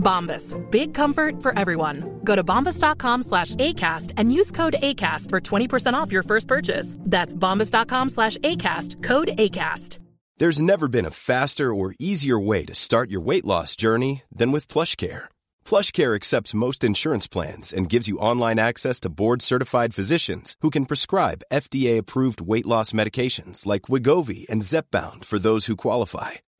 Bombas. Big comfort for everyone. Go to bombas.com slash ACAST and use code ACAST for 20% off your first purchase. That's bombas.com slash ACAST. Code ACAST. There's never been a faster or easier way to start your weight loss journey than with PlushCare. PlushCare accepts most insurance plans and gives you online access to board-certified physicians who can prescribe FDA-approved weight loss medications like Wegovy and Zepbound for those who qualify.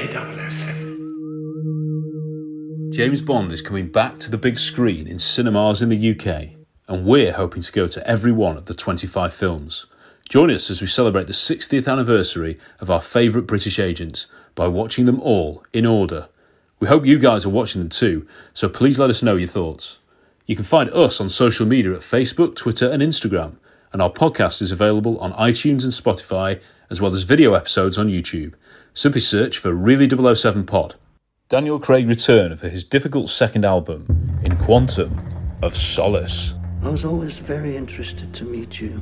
007. James Bond is coming back to the big screen in cinemas in the UK, and we're hoping to go to every one of the 25 films. Join us as we celebrate the 60th anniversary of our favourite British agents by watching them all in order. We hope you guys are watching them too, so please let us know your thoughts. You can find us on social media at Facebook, Twitter, and Instagram, and our podcast is available on iTunes and Spotify, as well as video episodes on YouTube. Simply search for Really 007 Pod. Daniel Craig returned for his difficult second album, In Quantum of Solace. I was always very interested to meet you.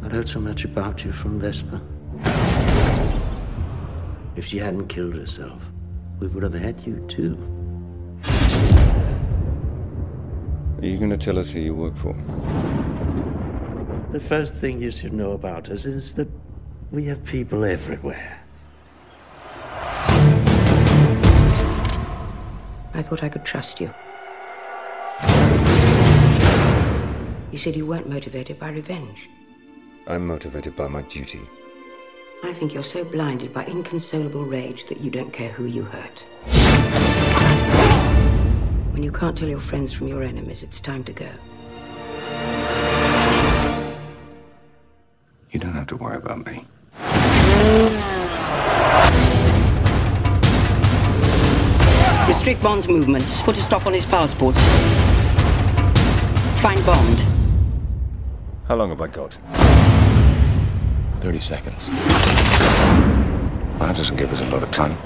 I'd heard so much about you from Vesper. If she hadn't killed herself, we would have had you too. Are you going to tell us who you work for? The first thing you should know about us is that we have people everywhere. I thought I could trust you. You said you weren't motivated by revenge. I'm motivated by my duty. I think you're so blinded by inconsolable rage that you don't care who you hurt. When you can't tell your friends from your enemies, it's time to go. You don't have to worry about me. Restrict Bond's movements. Put a stop on his passports. Find Bond. How long have I got? 30 seconds. That doesn't give us a lot of time.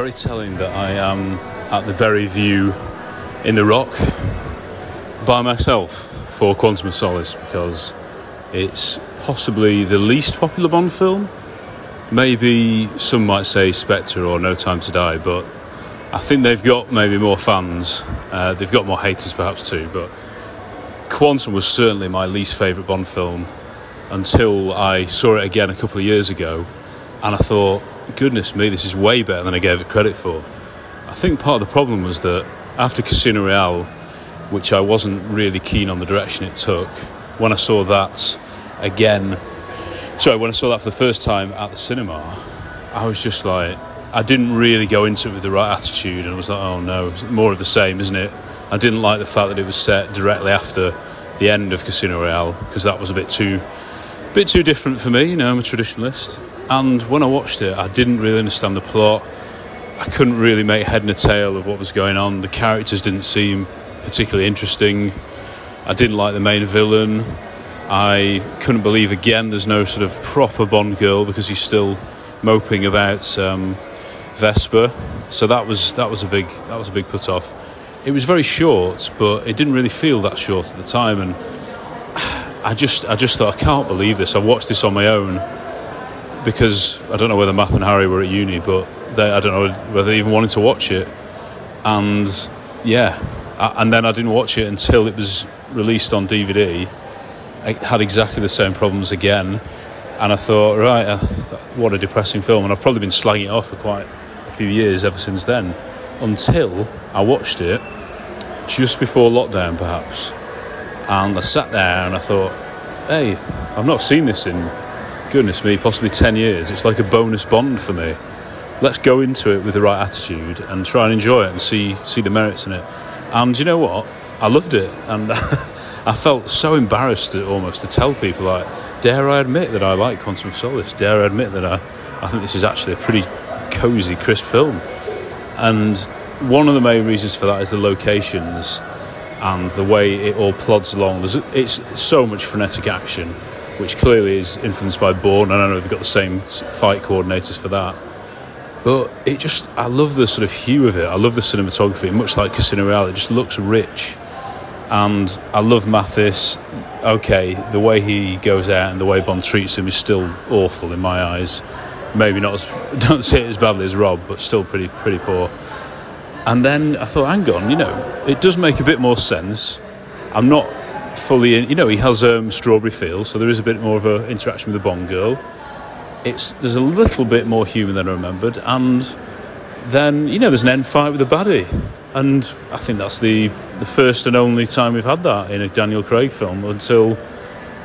Very telling that I am at the Berry View in the Rock by myself for Quantum of Solace because it's possibly the least popular Bond film. Maybe some might say Spectre or No Time to Die, but I think they've got maybe more fans. Uh, they've got more haters perhaps too, but Quantum was certainly my least favourite Bond film until I saw it again a couple of years ago and I thought, goodness me, this is way better than I gave it credit for. I think part of the problem was that after Casino Royale, which I wasn't really keen on the direction it took, when I saw that again, sorry, when I saw that for the first time at the cinema, I was just like, I didn't really go into it with the right attitude, and I was like, oh no, more of the same, isn't it? I didn't like the fact that it was set directly after the end of Casino Royale because that was a bit too, bit too different for me. You know, I'm a traditionalist. And when I watched it, I didn't really understand the plot. I couldn't really make head and a tail of what was going on. The characters didn't seem particularly interesting. I didn't like the main villain. I couldn't believe again there's no sort of proper Bond girl because he's still moping about um, Vesper. So that was that was a big that was a big put off. It was very short, but it didn't really feel that short at the time, and I just I just thought I can't believe this. I watched this on my own because I don't know whether Matt and Harry were at uni, but they, I don't know whether they even wanted to watch it. And yeah, I, and then I didn't watch it until it was released on DVD. I had exactly the same problems again, and I thought, right, uh, what a depressing film. And I've probably been slagging it off for quite a few years ever since then, until I watched it just before lockdown, perhaps. And I sat there and I thought, hey, I've not seen this in goodness me, possibly 10 years. It's like a bonus bond for me. Let's go into it with the right attitude and try and enjoy it and see see the merits in it. And you know what? I loved it, and I felt so embarrassed almost to tell people like, dare I admit that I like Quantum of Solace? Dare I admit that I, I think this is actually a pretty cosy, crisp film? And one of the main reasons for that is the locations and the way it all plods along. There's, it's so much frenetic action, which clearly is influenced by Bourne. I don't know if they've got the same fight coordinators for that. But it just, I love the sort of hue of it. I love the cinematography, much like Casino Royale. It just looks rich. And I love Mathis. Okay, the way he goes out and the way Bond treats him is still awful in my eyes. Maybe not as, don't say it as badly as Rob, but still pretty, pretty poor. And then I thought, hang on, you know, it does make a bit more sense. I'm not fully in, you know, he has um, Strawberry Fields, so there is a bit more of an interaction with the Bond girl it's there's a little bit more human than I remembered, and then you know there's an end fight with the baddie, and I think that's the the first and only time we've had that in a Daniel Craig film until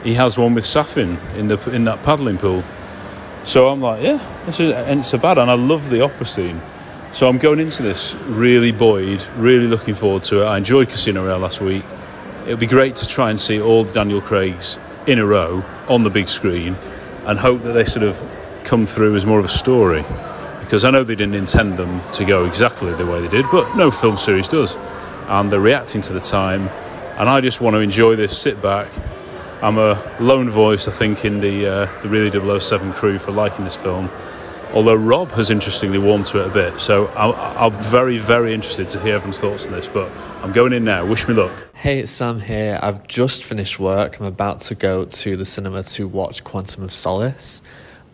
he has one with Safin in the in that paddling pool. So I'm like, yeah, this is, and it's a bad, and I love the opera scene. So I'm going into this really buoyed, really looking forward to it. I enjoyed Casino Royale last week. It would be great to try and see all the Daniel Craigs in a row on the big screen and hope that they sort of come through as more of a story. Because I know they didn't intend them to go exactly the way they did, but no film series does. And they're reacting to the time, and I just want to enjoy this, sit back. I'm a lone voice, I think, in the uh, the really 007 crew for liking this film. Although Rob has interestingly warmed to it a bit, so I'm, very, very interested to hear everyone's thoughts on this. But I'm going in now. Wish me luck. Hey, it's Sam here. I've just finished work. I'm about to go to the cinema to watch Quantum of Solace.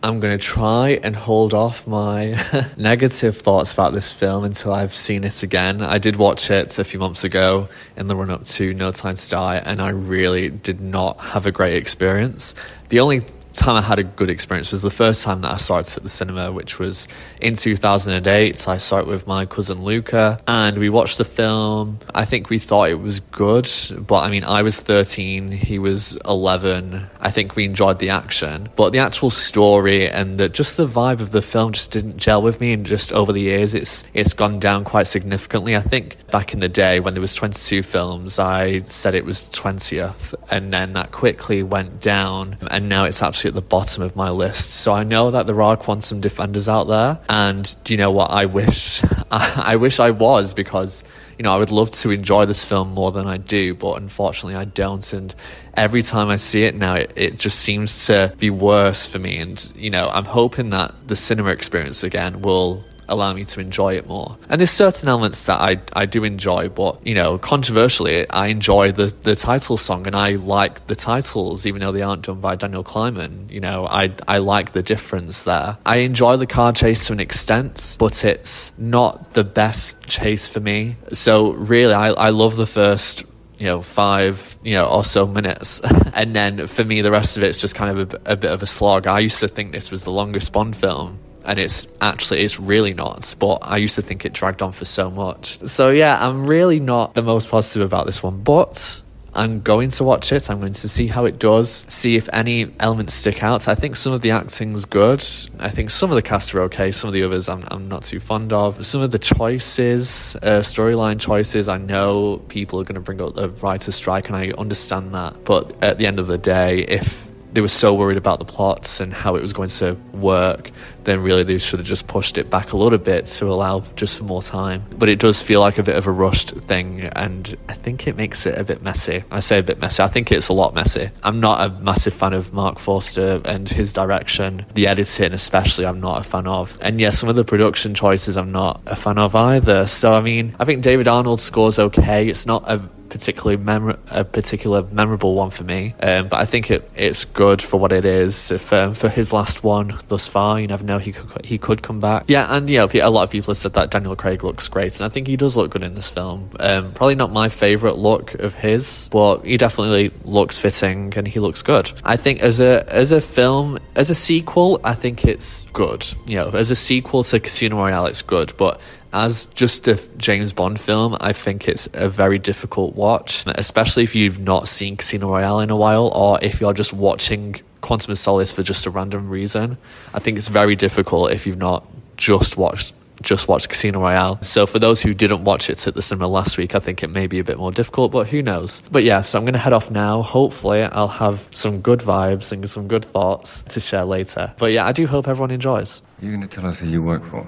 I'm going to try and hold off my negative thoughts about this film until I've seen it again. I did watch it a few months ago in the run up to No Time to Die, and I really did not have a great experience. The only time I had a good experience was the first time that I saw it at the cinema, which was in 2008. I saw it with my cousin Luca and we watched the film. I think we thought it was good, but I mean, I was 13, he was 11. I think we enjoyed the action, but the actual story and the, just the vibe of the film just didn't gel with me. And just over the years, it's, it's gone down quite significantly. I think back in the day when there was 22 films, I said it was 20th and then that quickly went down and now it's actually at the bottom of my list. So I know that there are quantum defenders out there, and do you know what? I wish I, I wish I was because you know I would love to enjoy this film more than I do, but unfortunately I don't. And every time I see it now, it, it just seems to be worse for me. And you know I'm hoping that the cinema experience again will allow me to enjoy it more. And there's certain elements that I, I do enjoy, but you know, controversially, I enjoy the, the title song and I like the titles, even though they aren't done by Daniel Kleinman. You know, I, I like the difference there. I enjoy the car chase to an extent, but it's not the best chase for me. So really, I, I love the first you know, five, you know, or so minutes. and then for me, the rest of it's just kind of a, a, bit of a slog. I used to think this was the longest Bond film and it's actually it's really not but i used to think it dragged on for so much so yeah i'm really not the most positive about this one but I'm going to watch it. I'm going to see how it does, see if any elements stick out. I think some of the acting's good. I think some of the cast are okay. Some of the others I'm, I'm not too fond of. Some of the choices, uh, storyline choices, I know people are going to bring up the writer's strike, and I understand that. But at the end of the day, if they were so worried about the plots and how it was going to work, then really they should have just pushed it back a little bit to allow just for more time. But it does feel like a bit of a rushed thing, and I think it makes it a bit messy. I say a bit messy, I think it's a lot messy. I'm not a massive fan of Marc Forster and his direction, the editing especially, I'm not a fan of. And yeah, some of the production choices I'm not a fan of either. So, I mean, I think David Arnold's score's okay. It's not a particularly a particular memorable one for me. Um, but I think it it's good for what it is. If um, for his last one thus far, you never know he could he could come back. Yeah, and you know a lot of people have said that Daniel Craig looks great, and I think he does look good in this film. Um, probably not my favorite look of his, but he definitely looks fitting and he looks good. I think as a as a film as a sequel, I think it's good. You know, as a sequel to Casino Royale, it's good, but as just a James Bond film, I think it's a very difficult watch, especially if you've not seen Casino Royale in a while or if you're just watching Quantum of Solace for just a random reason. I think it's very difficult if you've not just watched just watched Casino Royale. So for those who didn't watch it at the cinema last week, I think it may be a bit more difficult, but who knows? But yeah, so I'm going to head off now. Hopefully, I'll have some good vibes and some good thoughts to share later. But yeah, I do hope everyone enjoys. You're going to tell us who you work for?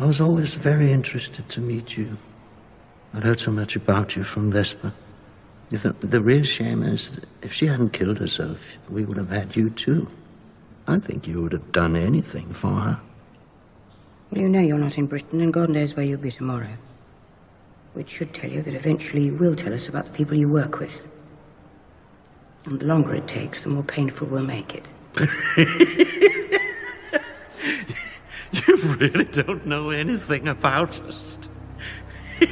I was always very interested to meet you. I'd heard so much about you from Vesper. The, the real shame is that if she hadn't killed herself, we would have had you too. I think you would have done anything for her. Well, you know you're not in Britain, and God knows where you'll be tomorrow. Which should tell you that eventually you will tell us about the people you work with. And the longer it takes, the more painful we'll make it. You really don't know anything about us.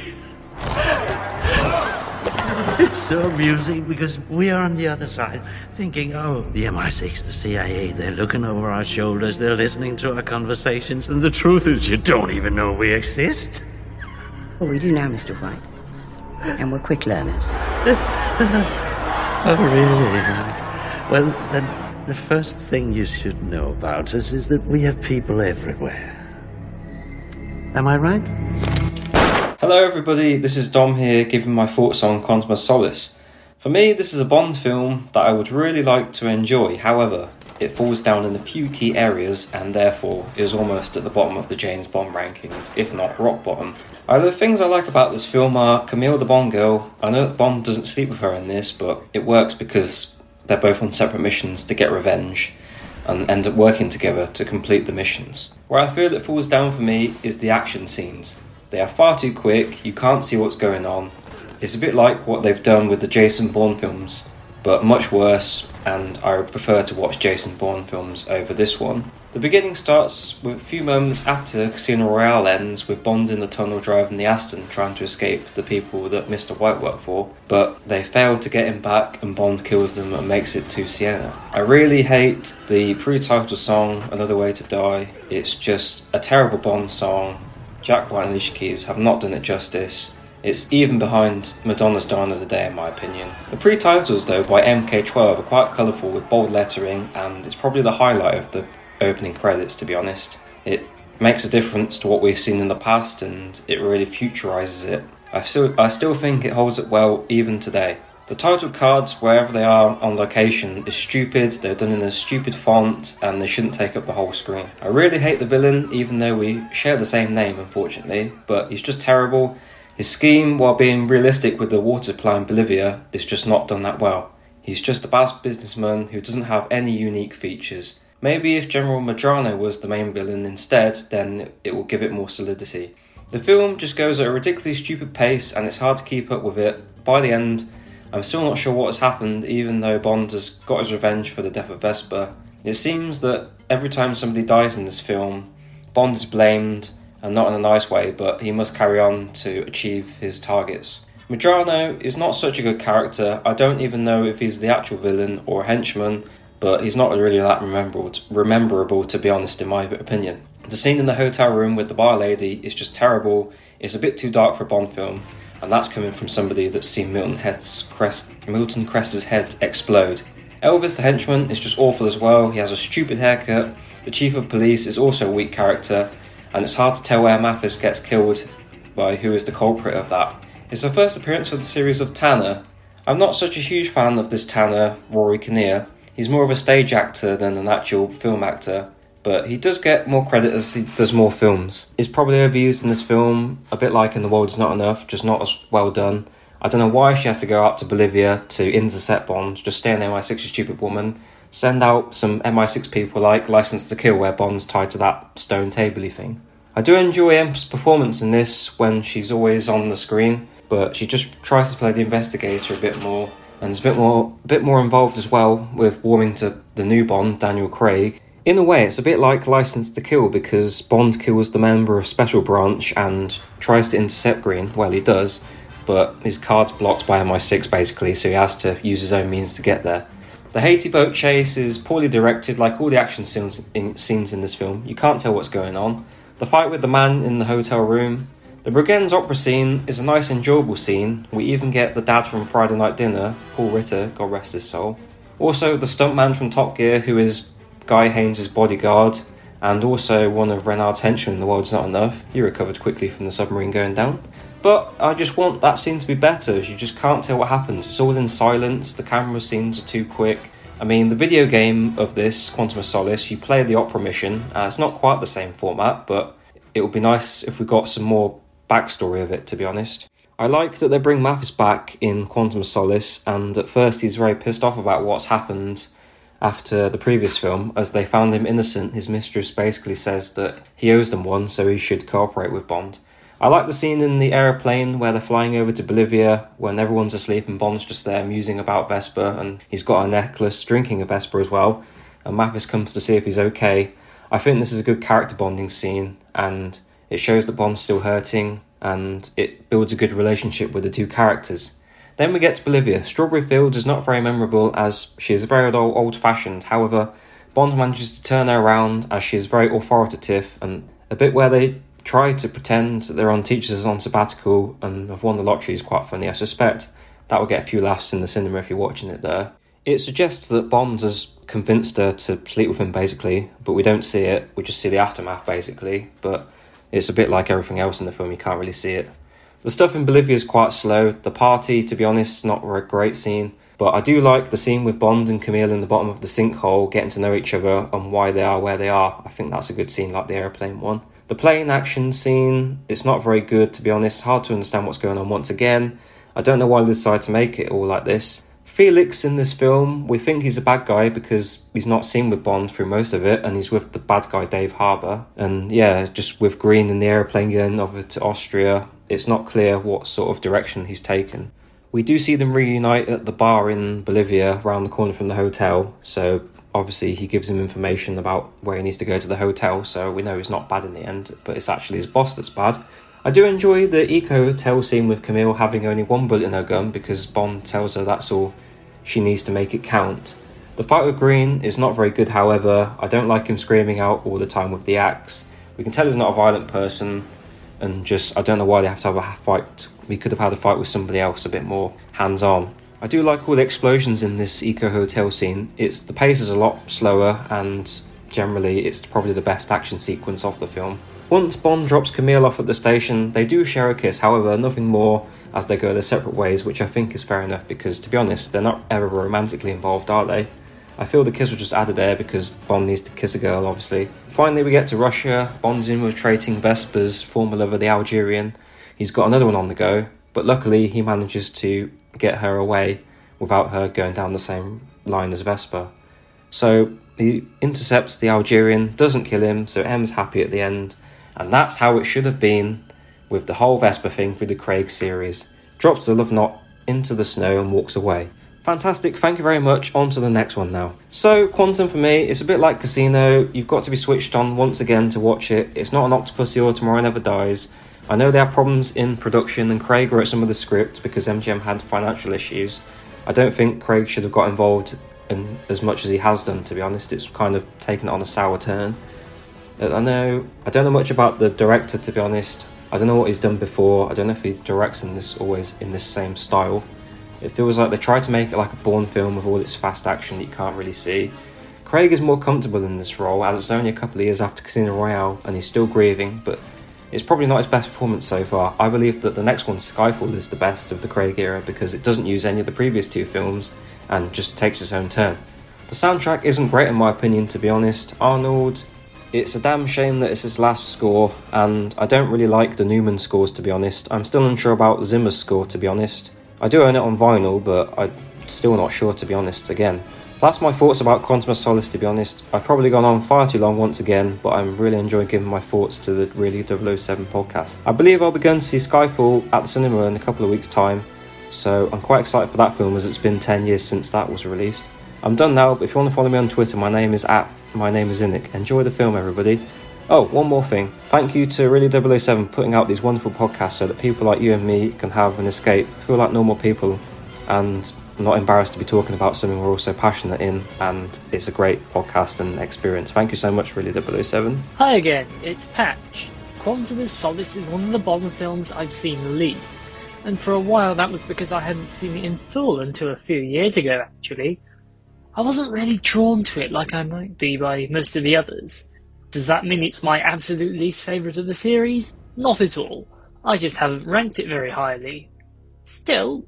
it's so amusing because we are on the other side thinking, oh, the MI6, the CIA, they're looking over our shoulders, they're listening to our conversations, and the truth is, you don't even know we exist. Well, we do now, Mr. White. And we're quick learners. oh, really? Well, then the first thing you should know about us is that we have people everywhere. Am I right? Hello, everybody. This is Dom here, giving my thoughts on Quantum of Solace. For me, this is a Bond film that I would really like to enjoy. However, it falls down in a few key areas and therefore is almost at the bottom of the James Bond rankings, if not rock bottom. Uh, the things I like about this film are Camille the Bond girl. I know that Bond doesn't sleep with her in this, but it works because they're both on separate missions to get revenge and end up working together to complete the missions. Where I feel it falls down for me is the action scenes. They are far too quick, you can't see what's going on. It's a bit like what they've done with the Jason Bourne films, but much worse, and I prefer to watch Jason Bourne films over this one. The beginning starts with a few moments after Casino Royale ends, with Bond in the tunnel driving the Aston trying to escape the people that Mr. White worked for, but they fail to get him back and Bond kills them and makes it to Siena. I really hate the pre title song, Another Way to Die. It's just a terrible Bond song. Jack White and Alicia Keys have not done it justice. It's even behind Madonna's Dawn of the Day, in my opinion. The pre titles, though, by MK12 are quite colourful with bold lettering, and it's probably the highlight of the opening credits, to be honest. It makes a difference to what we've seen in the past and it really futurizes it. I still, I still think it holds up well even today. The title cards, wherever they are on location, is stupid, they're done in a stupid font, and they shouldn't take up the whole screen. I really hate the villain, even though we share the same name, unfortunately, but he's just terrible. His scheme, while being realistic with the water supply in Bolivia, is just not done that well. He's just a bad businessman who doesn't have any unique features. Maybe if General Medrano was the main villain instead, then it will give it more solidity. The film just goes at a ridiculously stupid pace and it's hard to keep up with it. By the end, I'm still not sure what has happened, even though Bond has got his revenge for the death of Vesper. It seems that every time somebody dies in this film, Bond is blamed, and not in a nice way, but he must carry on to achieve his targets. Medrano is not such a good character. I don't even know if he's the actual villain or a henchman, but he's not really that rememberable to, rememberable to be honest in my opinion. The scene in the hotel room with the bar lady is just terrible. It's a bit too dark for a Bond film, and that's coming from somebody that's seen Milton, Head's crest, Milton Crester's head explode. Elvis the henchman is just awful as well. He has a stupid haircut. The chief of police is also a weak character, and it's hard to tell where Mathis gets killed by who is the culprit of that. It's the first appearance for the series of Tanner. I'm not such a huge fan of this Tanner, Rory Kinnear, He's more of a stage actor than an actual film actor, but he does get more credit as he does more films. He's probably overused in this film, a bit like in The World Is Not Enough, just not as well done. I don't know why she has to go out to Bolivia to intercept Bond, just stay in MI6, you stupid woman. Send out some MI6 people like License to Kill, where Bond's tied to that stone tabley thing. I do enjoy M's performance in this when she's always on the screen, but she just tries to play the investigator a bit more, and is a bit more, a bit more involved as well with warming to the new Bond, Daniel Craig. In a way, it's a bit like License to Kill because Bond kills the member of Special Branch and tries to intercept Green. Well, he does, but his card's blocked by MI6 basically, so he has to use his own means to get there. The Haiti boat chase is poorly directed, like all the action scenes in, scenes in this film. You can't tell what's going on. The fight with the man in the hotel room. The Bregenz opera scene is a nice, enjoyable scene. We even get the dad from Friday Night Dinner, Paul Ritter, God rest his soul. Also, the stuntman from Top Gear, who is Guy Haines' bodyguard, and also one of Renard's henchmen The World's Not Enough. He recovered quickly from the submarine going down. But I just want that scene to be better, as you just can't tell what happens. It's all in silence, the camera scenes are too quick. I mean, the video game of this, Quantum of Solace, you play the opera mission. Uh, it's not quite the same format, but it would be nice if we got some more backstory of it, to be honest. I like that they bring Mathis back in Quantum Solace, and at first he's very pissed off about what's happened after the previous film, as they found him innocent. His mistress basically says that he owes them one, so he should cooperate with Bond. I like the scene in the aeroplane where they're flying over to Bolivia when everyone's asleep and Bond's just there musing about Vesper and he's got a necklace, drinking a Vesper as well. And Mathis comes to see if he's okay. I think this is a good character bonding scene and it shows that Bond's still hurting and it builds a good relationship with the two characters. Then we get to Bolivia. Strawberry Fields is not very memorable as she is very old fashioned. However, Bond manages to turn her around as she is very authoritative and a bit where they try to pretend that they're on teachers on sabbatical and have won the lottery is quite funny. I suspect that will get a few laughs in the cinema if you're watching it there. It suggests that Bond has convinced her to sleep with him basically, but we don't see it. We just see the aftermath basically. But it's a bit like everything else in the film, you can't really see it. The stuff in Bolivia is quite slow. The party, to be honest, not a great scene. But I do like the scene with Bond and Camille in the bottom of the sinkhole, getting to know each other and why they are where they are. I think that's a good scene, like the airplane one. The plane action scene, it's not very good to be honest, hard to understand what's going on once again. I don't know why they decided to make it all like this. Felix in this film, we think he's a bad guy because he's not seen with Bond through most of it and he's with the bad guy Dave Harbour. And yeah, just with Green in the aeroplane going over to Austria, it's not clear what sort of direction he's taken. We do see them reunite at the bar in Bolivia around the corner from the hotel, so obviously he gives him information about where he needs to go to the hotel, so we know he's not bad in the end, but it's actually his boss that's bad. I do enjoy the eco hotel scene with Camille having only one bullet in her gun because Bond tells her that's all she needs to make it count. The fight with Green is not very good, however. I don't like him screaming out all the time with the axe. We can tell he's not a violent person, and just I don't know why they have to have a fight. We could have had a fight with somebody else a bit more hands on. I do like all the explosions in this eco hotel scene. It's the pace is a lot slower and generally it's probably the best action sequence of the film. Once Bond drops Camille off at the station, they do share a kiss, however, nothing more as they go their separate ways, which I think is fair enough because to be honest, they're not ever romantically involved, are they? I feel the kiss was just added there because Bond needs to kiss a girl, obviously. Finally, we get to Russia. Bond's infiltrating Vesper's former lover, the Algerian. He's got another one on the go, but luckily he manages to get her away without her going down the same line as Vesper. So he intercepts the Algerian, doesn't kill him, so M's happy at the end. And that's how it should have been with the whole Vesper thing through the Craig series. Drops the love knot into the snow and walks away. Fantastic, thank you very much. On to the next one now. So, Quantum for me, it's a bit like Casino. You've got to be switched on once again to watch it. It's not an Octopussy or Tomorrow Never Dies. I know there are problems in production, and Craig wrote some of the script because MGM had financial issues. I don't think Craig should have got involved in as much as he has done. To be honest, it's kind of taken on a sour turn. I know I don't know much about the director. To be honest, I don't know what he's done before. I don't know if he directs in this always in this same style. It feels like they tried to make it like a Bourne film with all its fast action that you can't really see. Craig is more comfortable in this role as it's only a couple of years after Casino Royale and he's still grieving, but it's probably not his best performance so far. I believe that the next one, Skyfall, is the best of the Craig era because it doesn't use any of the previous two films and just takes its own turn. The soundtrack isn't great in my opinion, to be honest. Arnold, it's a damn shame that it's his last score, and I don't really like the Newman scores, to be honest. I'm still unsure about Zimmer's score, to be honest. I do own it on vinyl, but I'm still not sure, to be honest, again. That's my thoughts about Quantum of Solace, to be honest. I've probably gone on far too long once again, but I'm really enjoying giving my thoughts to the Really 007 podcast. I believe I'll be going to see Skyfall at the cinema in a couple of weeks' time, so I'm quite excited for that film as it's been 10 years since that was released. I'm done now, but if you want to follow me on Twitter, my name is at my name is Inik. Enjoy the film, everybody. Oh, one more thing. Thank you to Really 007 for putting out these wonderful podcasts so that people like you and me can have an escape, feel like normal people, and not embarrassed to be talking about something we're also passionate in, and it's a great podcast and experience. Thank you so much, Really 007. Hi again, it's Patch. Quantum of Solace is one of the Bond films I've seen least, and for a while that was because I hadn't seen it in full until a few years ago, actually. I wasn't really drawn to it like I might be by most of the others. Does that mean it's my absolute least favourite of the series? Not at all. I just haven't ranked it very highly. Still,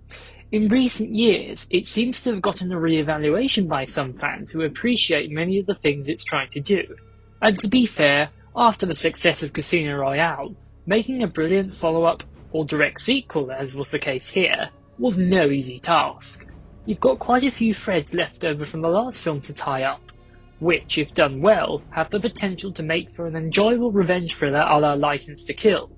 in recent years, it seems to have gotten a re-evaluation by some fans who appreciate many of the things it's trying to do. And to be fair, after the success of Casino Royale, making a brilliant follow-up or direct sequel, as was the case here, was no easy task. You've got quite a few threads left over from the last film to tie up, which, if done well, have the potential to make for an enjoyable revenge thriller a la License to Kill.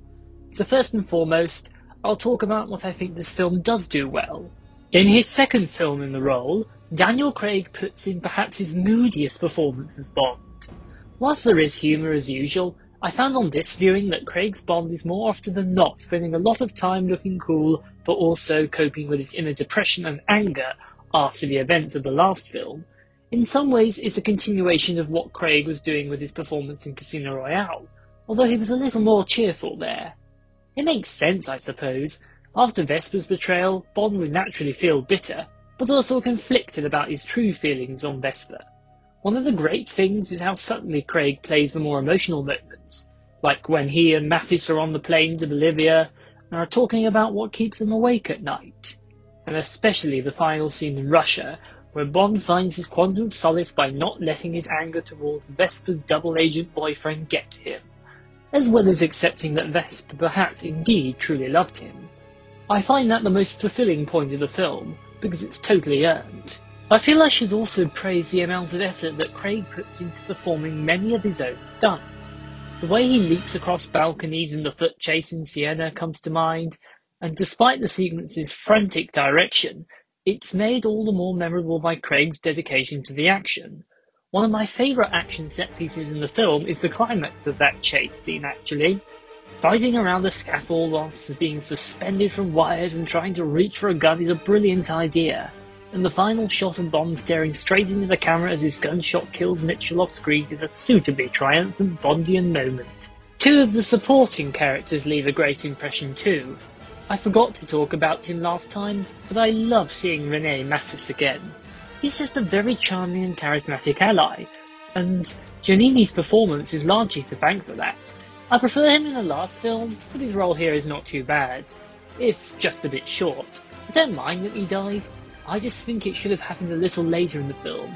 So first and foremost, I'll talk about what I think this film does do well. In his second film in the role, Daniel Craig puts in perhaps his moodiest performance as Bond. Whilst there is humour as usual, I found on this viewing that Craig's Bond is more often than not spending a lot of time looking cool, but also coping with his inner depression and anger after the events of the last film. In some ways, it's a continuation of what Craig was doing with his performance in Casino Royale, although he was a little more cheerful there. It makes sense, I suppose. After Vesper's betrayal, Bond would naturally feel bitter, but also conflicted about his true feelings on Vesper. One of the great things is how subtly Craig plays the more emotional moments, like when he and Mathis are on the plane to Bolivia and are talking about what keeps them awake at night, and especially the final scene in Russia, where Bond finds his quantum of solace by not letting his anger towards Vesper's double agent boyfriend get to him as well as accepting that Vesper perhaps indeed truly loved him. I find that the most fulfilling point of the film, because it's totally earned. I feel I should also praise the amount of effort that Craig puts into performing many of his own stunts. The way he leaps across balconies in the foot chase in Siena comes to mind, and despite the sequence's frantic direction, it's made all the more memorable by Craig's dedication to the action. One of my favourite action set pieces in the film is the climax of that chase scene, actually. Fighting around the scaffold whilst being suspended from wires and trying to reach for a gun is a brilliant idea. And the final shot of Bond staring straight into the camera as his gunshot kills Mitchell off screen is a suitably triumphant Bondian moment. Two of the supporting characters leave a great impression too. I forgot to talk about him last time, but I love seeing Rene Mathis again. He's just a very charming and charismatic ally, and Giannini's performance is largely to thank for that. I prefer him in the last film, but his role here is not too bad, if just a bit short. I don't mind that he dies, I just think it should have happened a little later in the film.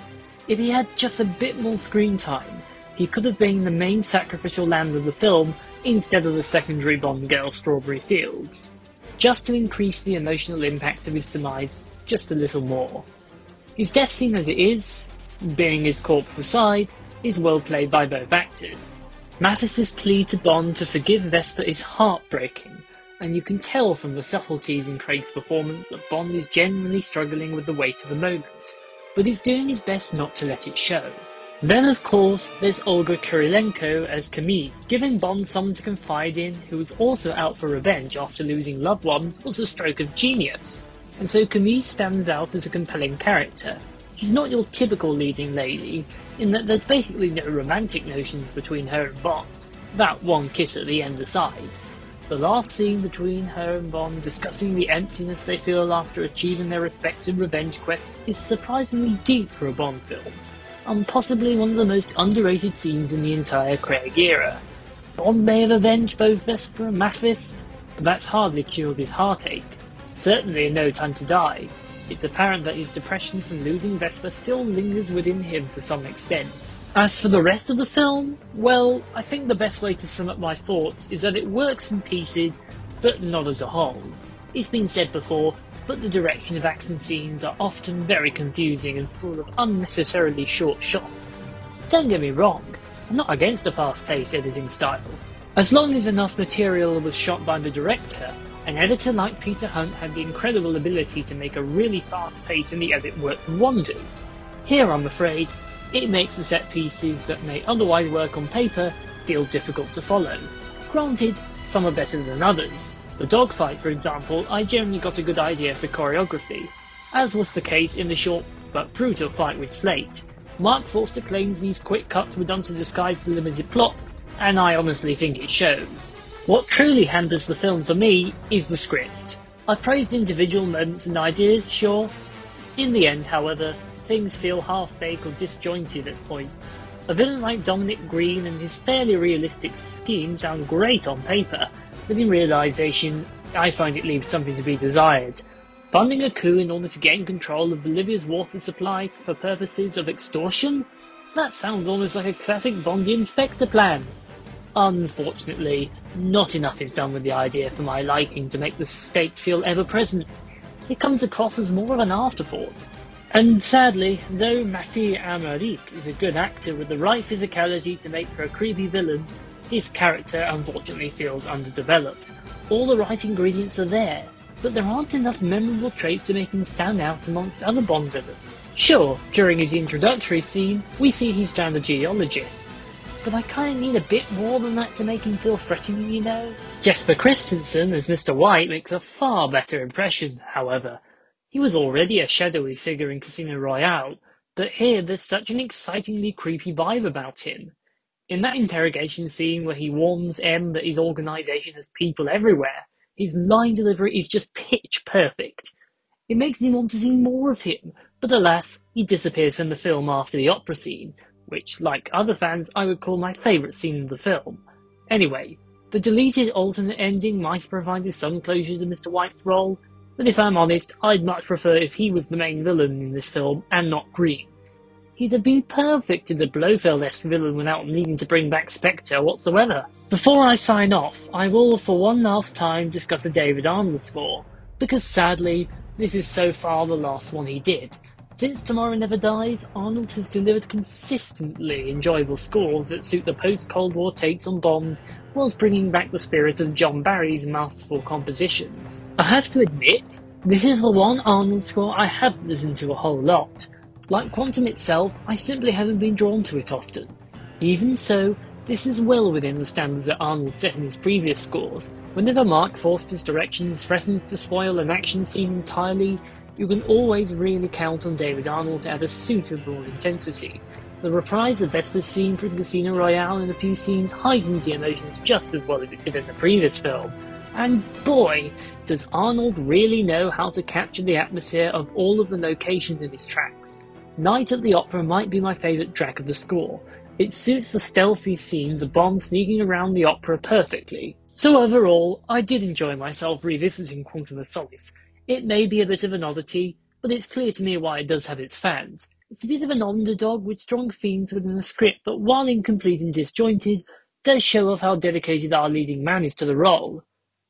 If he had just a bit more screen time, he could have been the main sacrificial lamb of the film instead of the secondary Bond girl Strawberry Fields, just to increase the emotional impact of his demise just a little more. His death scene as it is, being his corpse aside, is well played by both actors. Mathis's plea to Bond to forgive Vesper is heartbreaking, and you can tell from the subtleties in Craig's performance that Bond is genuinely struggling with the weight of the moment, but is doing his best not to let it show. Then, of course, there's Olga Kurylenko as Camille. Giving Bond someone to confide in who is also out for revenge after losing loved ones was a stroke of genius and so Camille stands out as a compelling character. She's not your typical leading lady, in that there's basically no romantic notions between her and Bond, that one kiss at the end aside. The last scene between her and Bond discussing the emptiness they feel after achieving their respective revenge quests is surprisingly deep for a Bond film, and possibly one of the most underrated scenes in the entire Craig era. Bond may have avenged both Vesper and Mathis, but that's hardly cured his heartache certainly in No Time to Die. it's apparent that his depression from losing Vesper still lingers within him to some extent. As for the rest of the film, well, I think the best way to sum up my thoughts is that it works in pieces, but not as a whole. It's been said before, but the direction of action scenes are often very confusing and full of unnecessarily short shots. Don't get me wrong, I'm not against a fast-paced editing style. As long as enough material was shot by the director, an editor like Peter Hunt had the incredible ability to make a really fast pace in the edit work wonders. Here, I'm afraid, it makes the set pieces that may otherwise work on paper feel difficult to follow. Granted, some are better than others. The dogfight, for example, I generally got a good idea for choreography, as was the case in the short but brutal fight with Slate. Marc Forster claims these quick cuts were done to disguise the limited plot, and I honestly think it shows. What truly hampers the film for me is the script. I praised individual moments and ideas, sure. In the end, however, things feel half-baked or disjointed at points. A villain like Dominic Green and his fairly realistic scheme sound great on paper, but in realization, I find it leaves something to be desired. Funding a coup in order to gain control of Bolivia's water supply for purposes of extortion? That sounds almost like a classic Bondian Spectre plan. Unfortunately, not enough is done with the idea for my liking to make the stakes feel ever present. It comes across as more of an afterthought. And sadly, though Mathieu Amalric is a good actor with the right physicality to make for a creepy villain, his character unfortunately feels underdeveloped. All the right ingredients are there, but there aren't enough memorable traits to make him stand out amongst other Bond villains. Sure, during his introductory scene, we see he's found a geologist, but I kind of need a bit more than that to make him feel threatening, you know? Jesper Christensen as Mr. White makes a far better impression, however. He was already a shadowy figure in Casino Royale, but here there's such an excitingly creepy vibe about him. In that interrogation scene where he warns M that his organization has people everywhere, his line delivery is just pitch perfect. It makes me want to see more of him, but alas, he disappears from the film after the opera scene, which, like other fans, I would call my favourite scene in the film. Anyway, the deleted alternate ending might provide some closure to Mr. White's role, but if I'm honest, I'd much prefer if he was the main villain in this film and not Green. He'd have been perfect as a Blofeld-esque villain without needing to bring back Spectre whatsoever. Before I sign off, I will for one last time discuss a David Arnold score, because sadly, this is so far the last one he did, since Tomorrow Never Dies, Arnold has delivered consistently enjoyable scores that suit the post-Cold War takes on Bond, whilst bringing back the spirit of John Barry's masterful compositions. I have to admit, this is the one Arnold score I have listened to a whole lot. Like Quantum itself, I simply haven't been drawn to it often. Even so, this is well within the standards that Arnold set in his previous scores. Whenever Marc Forster's directions threatens to spoil an action scene entirely, you can always really count on David Arnold to add a suitable intensity. The reprise of Vesper's scene from Casino Royale in a few scenes heightens the emotions just as well as it did in the previous film. And boy, does Arnold really know how to capture the atmosphere of all of the locations in his tracks. Night at the Opera might be my favourite track of the score. It suits the stealthy scenes of Bond sneaking around the opera perfectly. So overall, I did enjoy myself revisiting Quantum of Solace, it may be a bit of an oddity, but it's clear to me why it does have its fans. It's a bit of an underdog with strong themes within the script, but while incomplete and disjointed, does show off how dedicated our leading man is to the role.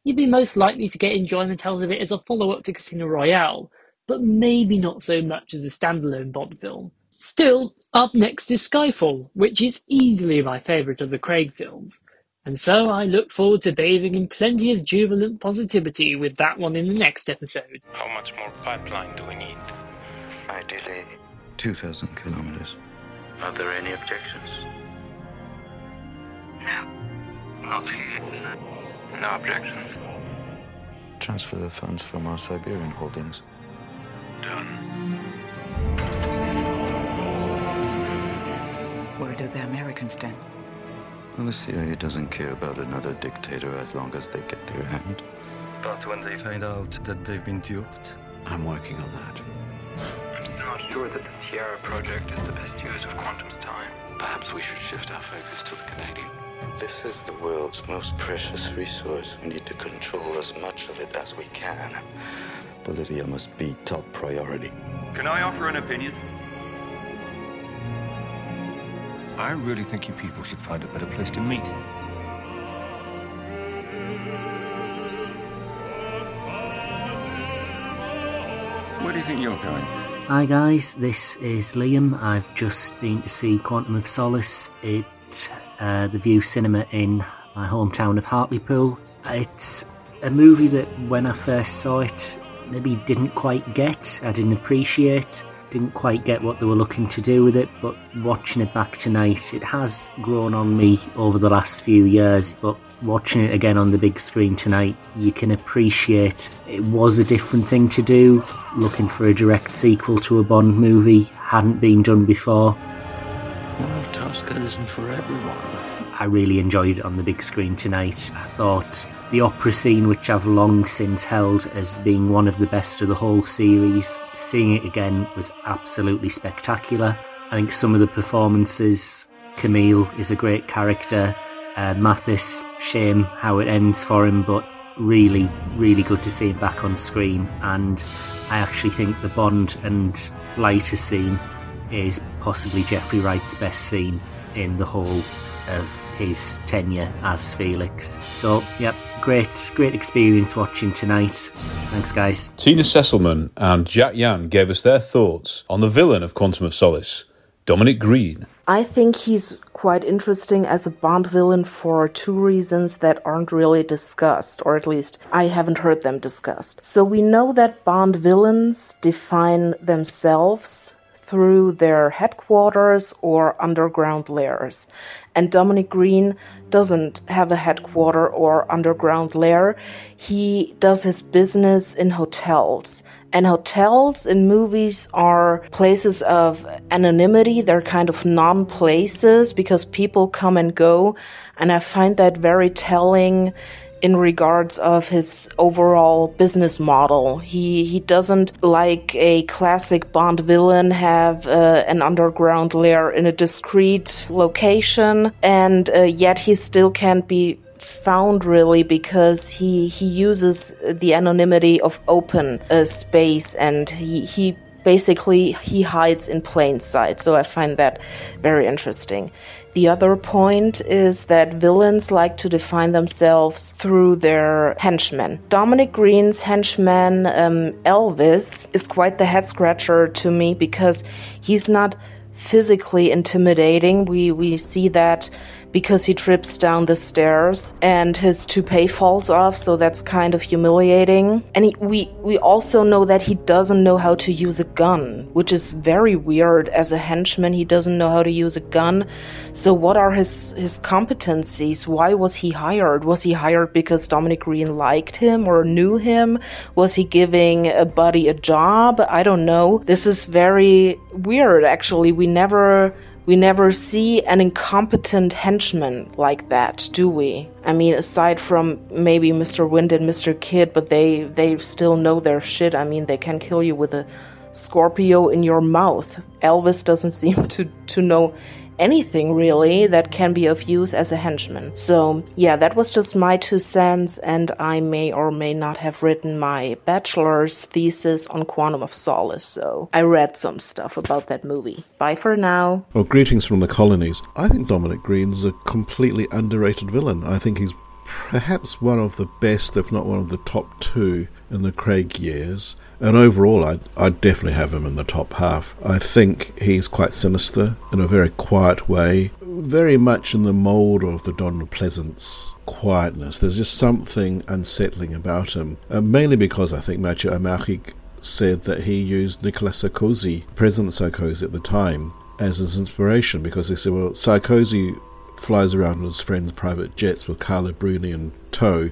You'd be most likely to get enjoyment out of it as a follow-up to Casino Royale, but maybe not so much as a standalone Bond film. Still, up next is Skyfall, which is easily my favourite of the Craig films. And so I look forward to bathing in plenty of jubilant positivity with that one in the next episode. How much more pipeline do we need? Ideally, 2,000 kilometers. Are there any objections? No. Not here. No objections. Transfer the funds from our Siberian holdings. Done. Where do the Americans stand? Well, the CIA doesn't care about another dictator as long as they get their hand. But when they find out that they've been duped, I'm working on that. I'm still not sure that the Tierra project is the best use of Quantum's time. Perhaps we should shift our focus to the Canadian. This is the world's most precious resource. We need to control as much of it as we can. Bolivia must be top priority. Can I offer an opinion? I really think you people should find a better place to meet. Where do you think you're going? Hi guys, this is Liam. I've just been to see Quantum of Solace at uh, the View Cinema in my hometown of Hartlepool. It's a movie that when I first saw it, maybe didn't quite get, I didn't appreciate, didn't quite get what they were looking to do with it, but watching it back tonight, it has grown on me over the last few years, but watching it again on the big screen tonight, you can appreciate it was a different thing to do. Looking for a direct sequel to a Bond movie hadn't been done before. Tosca isn't for everyone. I really enjoyed it on the big screen tonight. I thought the opera scene, which I've long since held as being one of the best of the whole series, seeing it again was absolutely spectacular. I think some of the performances, Camille is a great character. Uh, Mathis, shame how it ends for him, but really, really good to see him back on screen. And I actually think the Bond and Leiter scene is possibly Jeffrey Wright's best scene in the whole of his tenure as Felix. So, yep, great, great experience watching tonight. Thanks, guys. Tina Sesselman and Jack Yan gave us their thoughts on the villain of Quantum of Solace, Dominic Green. I think he's quite interesting as a Bond villain for two reasons that aren't really discussed, or at least I haven't heard them discussed. So we know that Bond villains define themselves through their headquarters or underground lairs. And Dominic Green doesn't have a headquarter or underground lair. He does his business in hotels. And hotels in movies are places of anonymity. They're kind of non places because people come and go. And I find that very telling in regards of his overall business model. He he doesn't like a classic Bond villain have uh, an underground lair in a discreet location, and uh, yet he still can't be found really because he he uses the anonymity of open uh, space and he he basically he hides in plain sight so i find that very interesting the other point is that villains like to define themselves through their henchmen. Dominic Green's henchman, um, Elvis, is quite the head scratcher to me because he's not physically intimidating. We, we see that because he trips down the stairs and his toupee falls off, so that's kind of humiliating. And he, we we also know that he doesn't know how to use a gun, which is very weird. As a henchman, he doesn't know how to use a gun. So what are his his competencies? Why was he hired? Was he hired because Dominic Green liked him or knew him? Was he giving a buddy a job? I don't know. This is very weird. Actually, we never we never see an incompetent henchman like that, do we? I mean, aside from maybe Mr. Wint and Mr. Kidd, but they they still know their shit. I mean, they can kill you with a Scorpio in your mouth. Elvis doesn't seem to to know anything really that can be of use as a henchman. So, yeah, that was just my two cents, and I may or may not have written my bachelor's thesis on Quantum of Solace, so I read some stuff about that movie. Bye for now. Well, greetings from the colonies. I think Dominic Green's a completely underrated villain. I think he's perhaps one of the best, if not one of the top two in the Craig years. And overall, I'd, I'd definitely have him in the top half. I think he's quite sinister in a very quiet way, very much in the mould of the Donald Pleasence quietness. There's just something unsettling about him, uh, mainly because I think Mathieu Amalric said that he used Nicolas Sarkozy, President Sarkozy at the time, as his inspiration because he said, well, Sarkozy flies around in his friend's private jets with Carla Bruni in tow,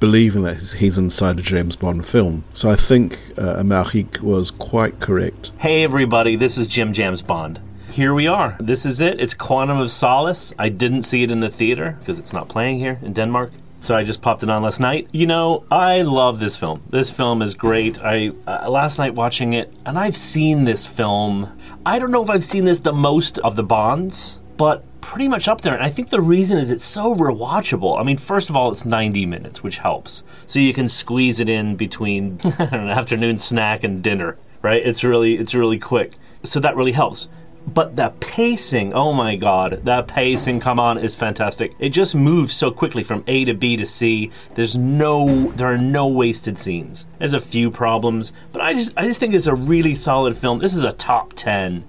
believing that he's inside a James Bond film. So I think uh, Amalric was quite correct. Hey everybody, this is Jim James Bond. Here we are. This is it. It's Quantum of Solace. I didn't see it in the theater because it's not playing here in Denmark. So I just popped it on last night. You know, I love this film. This film is great. I uh, last night watching it, and I've seen this film. I don't know if I've seen this the most of the Bonds, but pretty much up there. And I think the reason is it's so rewatchable. I mean, first of all, it's 90 minutes, which helps. So you can squeeze it in between an afternoon snack and dinner, right? It's really it's really quick. So that really helps. But the pacing, oh my god, that pacing, come on, is fantastic. It just moves so quickly from A to B to C. There's no there are no wasted scenes. There's a few problems, but I just I just think it's a really solid film. This is a top 10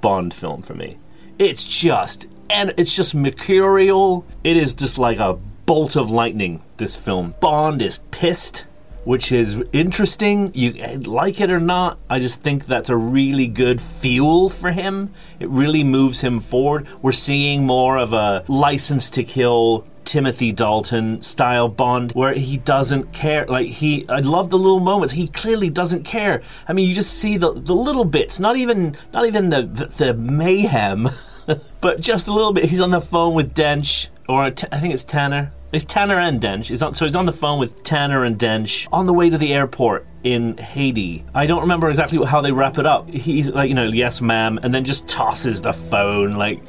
Bond film for me. It's just and it's just mercurial. It is just like a bolt of lightning this film. Bond is pissed which is interesting. You like it or not, I just think that's a really good fuel for him. It really moves him forward. We're seeing more of a license to kill Timothy Dalton style Bond where he doesn't care. Like he I love the little moments. He clearly doesn't care. I mean you just see the the little bits, not even not even the the, the mayhem, but just a little bit. He's on the phone with Dench or T- I think it's Tanner. It's Tanner and Dench. He's on, so he's on the phone with Tanner and Dench on the way to the airport in Haiti. I don't remember exactly how they wrap it up. He's like, you know, yes, ma'am, and then just tosses the phone like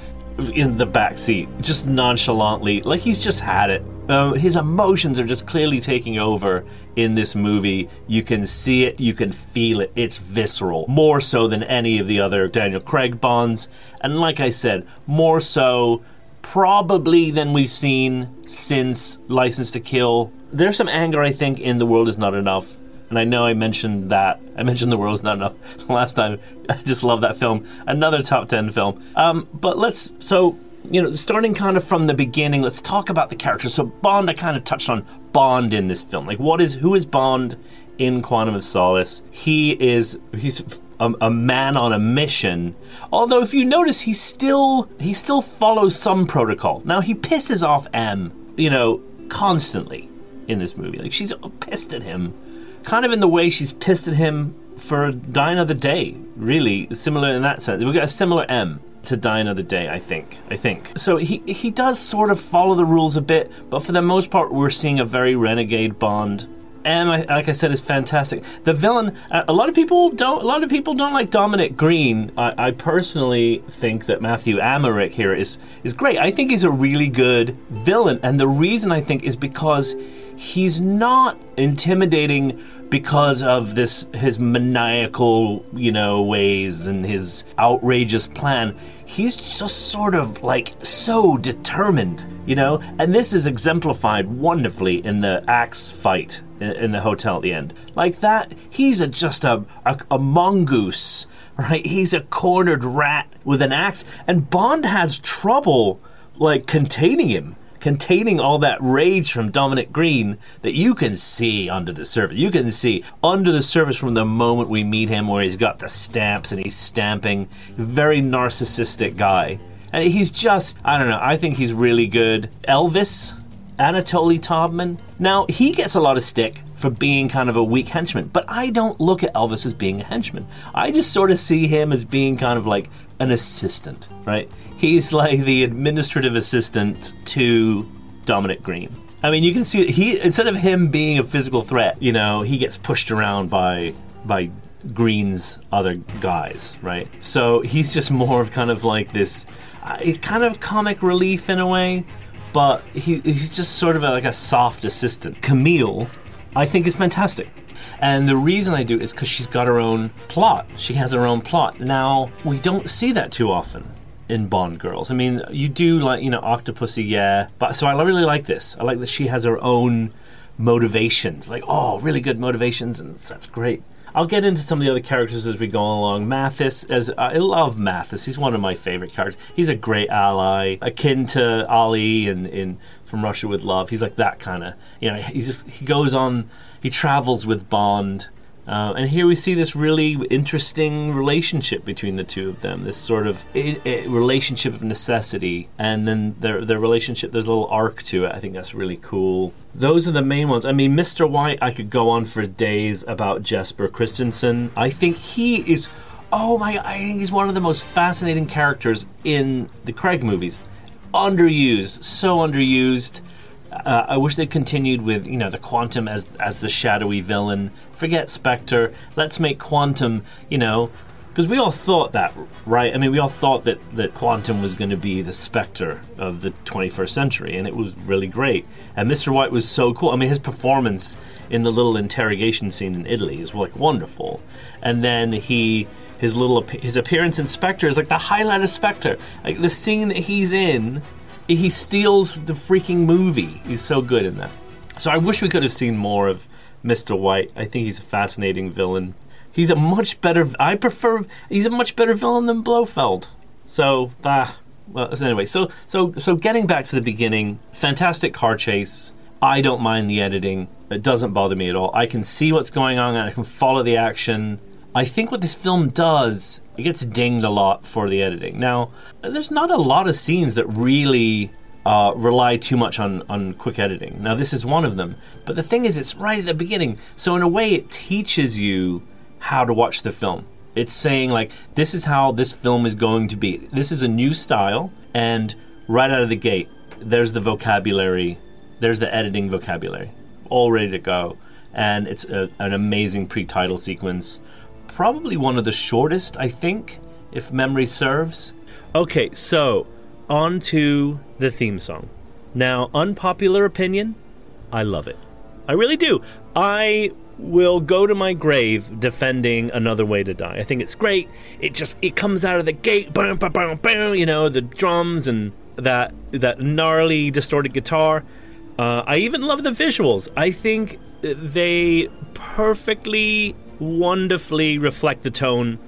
in the back seat, just nonchalantly, like he's just had it. Um, his emotions are just clearly taking over in this movie. You can see it, you can feel it. It's visceral, more so than any of the other Daniel Craig Bonds. And like I said, more so probably than we've seen since License to Kill. There's some anger, I think, in The World Is Not Enough. And I know I mentioned that. I mentioned The World's Not Enough last time. I just love that film. Another top 10 film. Um, but let's, so, you know, starting kind of from the beginning, let's talk about the characters. So, Bond, I kind of touched on Bond in this film. Like, what is, who is Bond in Quantum of Solace? He is, he's a, a, man on a mission. Although, if you notice, he still he still follows some protocol. Now he pisses off M, you know, constantly in this movie. Like she's pissed at him, kind of in the way she's pissed at him for Die Another Day. Really similar in that sense. We've got a similar M to Die Another Day. I think. I think. So he he does sort of follow the rules a bit, but for the most part, we're seeing a very renegade Bond M, like I said, is fantastic. The villain, uh, a lot of people don't. A lot of people don't like Dominic Green. I, I personally think that Matthew Amalric here is is great. I think he's a really good villain, and the reason I think is because he's not intimidating because of this his maniacal, you know, ways and his outrageous plan. He's just sort of like so determined, you know? And this is exemplified wonderfully in the axe fight in, the hotel at the end. Like that, he's a, just a, a, a mongoose, right? He's a cornered rat with an axe, and Bond has trouble like containing him containing all that rage from Dominic Green that you can see under the surface. You can see under the surface from the moment we meet him, where he's got the stamps and he's stamping. Very narcissistic guy. And he's just, I don't know, I think he's really good. Elvis, Anatole Taubman. Now, he gets a lot of stick for being kind of a weak henchman, but I don't look at Elvis as being a henchman. I just sort of see him as being kind of like an assistant, right? He's like the administrative assistant to Dominic Green. I mean, you can see he instead of him being a physical threat, you know, he gets pushed around by by Green's other guys, right? So he's just more of kind of like this, uh, kind of comic relief in a way, but he, he's just sort of a, like a soft assistant. Camille, I think, is fantastic. And the reason I do is because she's got her own plot. She has her own plot. Now, we don't see that too often in Bond girls. I mean, you do like, you know, Octopussy, yeah. But so I really like this. I like that she has her own motivations. Like, oh, really good motivations, and that's great. I'll get into some of the other characters as we go along. Mathis, as uh, I love Mathis, he's one of my favorite characters. He's a great ally, akin to Ali in, in From Russia with Love. He's like that kind of, you know, he just he goes on, he travels with Bond uh, and here we see this really interesting relationship between the two of them. This sort of relationship of necessity, and then their their relationship. There's a little arc to it. I think that's really cool. Those are the main ones. I mean, Mr. White. I could go on for days about Jesper Christensen. I think he is. Oh my! I think he's one of the most fascinating characters in the Craig movies. Underused, so underused. Uh, I wish they'd continued with you know the Quantum as as the shadowy villain. Forget Spectre. Let's make Quantum you know Because we all thought that, right? I mean, we all thought that, that Quantum was going to be the specter of the 21st century, and it was really great. And Mr. White was so cool. I mean, his performance in the little interrogation scene in Italy is like wonderful. And then he his little his appearance in Spectre is like the highlight of Spectre. Like the scene that he's in, he steals the freaking movie. He's so good in that. So I wish we could have seen more of Mr. White. I think he's a fascinating villain. He's a much better. I prefer. He's a much better villain than Blofeld. So, ah, well. So anyway, so so so getting back to the beginning, fantastic car chase. I don't mind the editing. It doesn't bother me at all. I can see what's going on and I can follow the action. I think what this film does, it gets dinged a lot for the editing. Now, there's not a lot of scenes that really uh, rely too much on, on quick editing. Now, this is one of them. But the thing is, it's right at the beginning. So, in a way, it teaches you how to watch the film. It's saying, like, this is how this film is going to be. This is a new style, and right out of the gate, there's the vocabulary, there's the editing vocabulary, all ready to go. And it's a, an amazing pre title sequence. Probably one of the shortest, I think, if memory serves. Okay, so on to the theme song. Now, unpopular opinion, I love it. I really do. I will go to my grave defending another way to die. I think it's great. It just it comes out of the gate, boom, boom, boom, you know, the drums and that that gnarly distorted guitar. Uh, I even love the visuals. I think they perfectly, wonderfully reflect the tone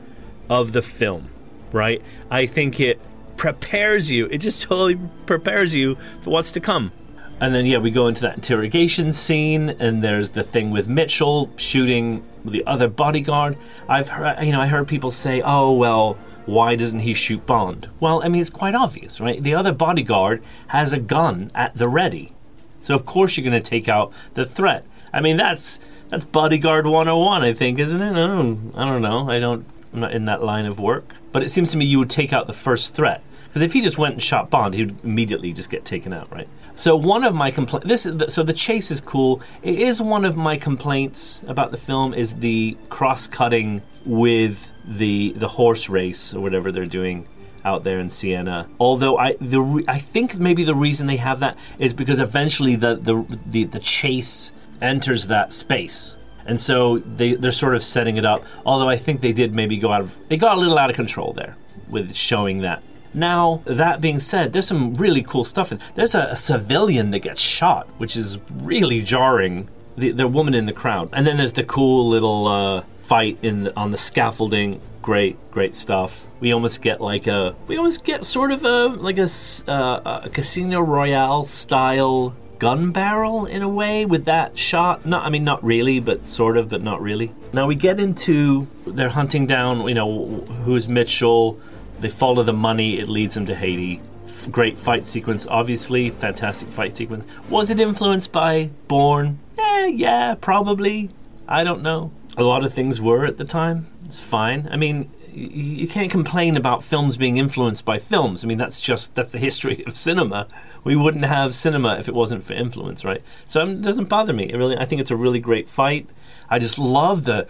of the film. Right? I think it prepares you. It just totally prepares you for what's to come. And then yeah, we go into that interrogation scene, and there's the thing with Mitchell shooting the other bodyguard. I've heard, you know, I heard people say, "Oh well, why doesn't he shoot Bond?" Well, I mean, it's quite obvious, right? The other bodyguard has a gun at the ready, so of course you're going to take out the threat. I mean, that's that's bodyguard 101, I think, isn't it? I don't, I don't know. I don't. I'm not in that line of work, but it seems to me you would take out the first threat. Because if he just went and shot Bond, he'd immediately just get taken out, right? So one of my complaints, this is the, so the chase is cool. It is one of my complaints about the film is the cross-cutting with the the horse race or whatever they're doing out there in Siena. Although I the re- I think maybe the reason they have that is because eventually the the the, the chase enters that space. And so they, they're sort of setting it up. Although I think they did maybe go out of they got a little out of control there with showing that now, that being said, there's some really cool stuff. There's a, a civilian that gets shot, which is really jarring. The, the woman in the crowd, and then there's the cool little uh, fight in on the scaffolding. Great, great stuff. We almost get like a, we almost get sort of a like a, uh, a Casino Royale style gun barrel in a way with that shot. Not, I mean, not really, but sort of, but not really. Now we get into they're hunting down, you know, who's Mitchell they follow the money, it leads them to Haiti. F- great fight sequence, obviously. Fantastic fight sequence. Was it influenced by Bourne? Eh, yeah, probably. I don't know. A lot of things were at the time. It's fine. I mean, you can't complain about films being influenced by films. I mean, that's just that's the history of cinema. We wouldn't have cinema if it wasn't for influence, right? So um, it doesn't bother me. It really, I think it's a really great fight. I just love the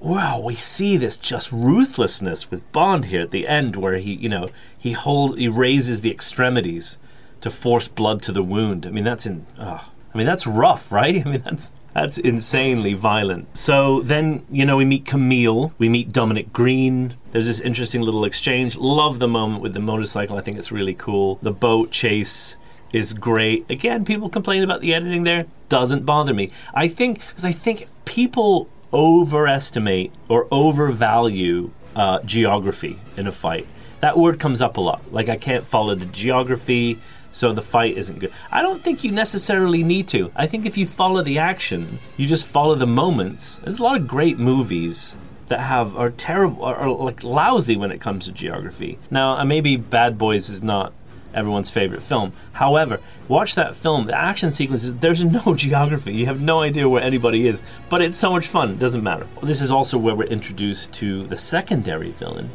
wow, we see this just ruthlessness with Bond here at the end, where he, you know, he holds, he raises the extremities to force blood to the wound. I mean, that's in, oh, I mean, that's rough, right? I mean, that's that's insanely violent. So then, you know, we meet Camille, we meet Dominic Green. There's this interesting little exchange. Love the moment with the motorcycle. I think it's really cool. The boat chase is great. Again, people complain about the editing there. Doesn't bother me. I think because I think people overestimate or overvalue uh, geography in a fight. That word comes up a lot. Like, I can't follow the geography, so the fight isn't good. I don't think you necessarily need to. I think if you follow the action, you just follow the moments. There's a lot of great movies that have are terrible are, are like lousy when it comes to geography. Now, uh, maybe Bad Boys is not everyone's favorite film. However, watch that film. The action sequences, there's no geography. You have no idea where anybody is, but it's so much fun. It doesn't matter. This is also where we're introduced to the secondary villain.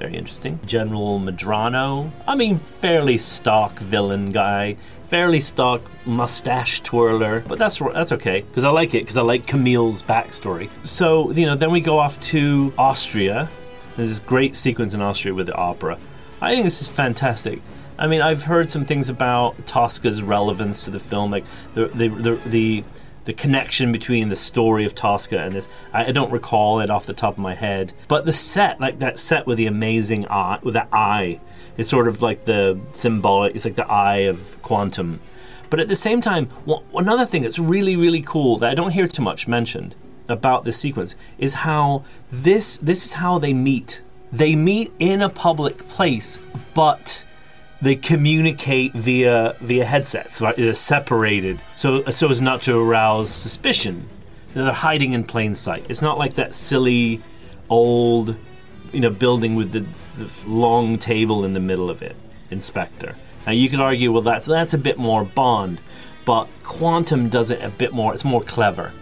Very interesting. General Medrano, I mean, fairly stock villain guy. Fairly stock mustache twirler, but that's that's okay because I like it because I like Camille's backstory. So you know, then we go off to Austria, There's this great sequence in Austria with the opera. I think this is fantastic. I mean, I've heard some things about Tosca's relevance to the film, like the the the, the, the connection between the story of Tosca and this. I, I, don't recall it off the top of my head, but the set, like that set with the amazing eye, with that eye, it's sort of like the symbolic. It's like the eye of quantum. But at the same time, another thing that's really really cool that I don't hear too much mentioned about this sequence is how this this is how they meet. They meet in a public place, but they communicate via via headsets. Right? They're separated, so so as not to arouse suspicion. They're hiding in plain sight. It's not like that silly old, you know, building with the, the long table in the middle of it. In Spectre. Now you could argue, well, that's that's a bit more Bond, but Quantum does it a bit more. It's more clever.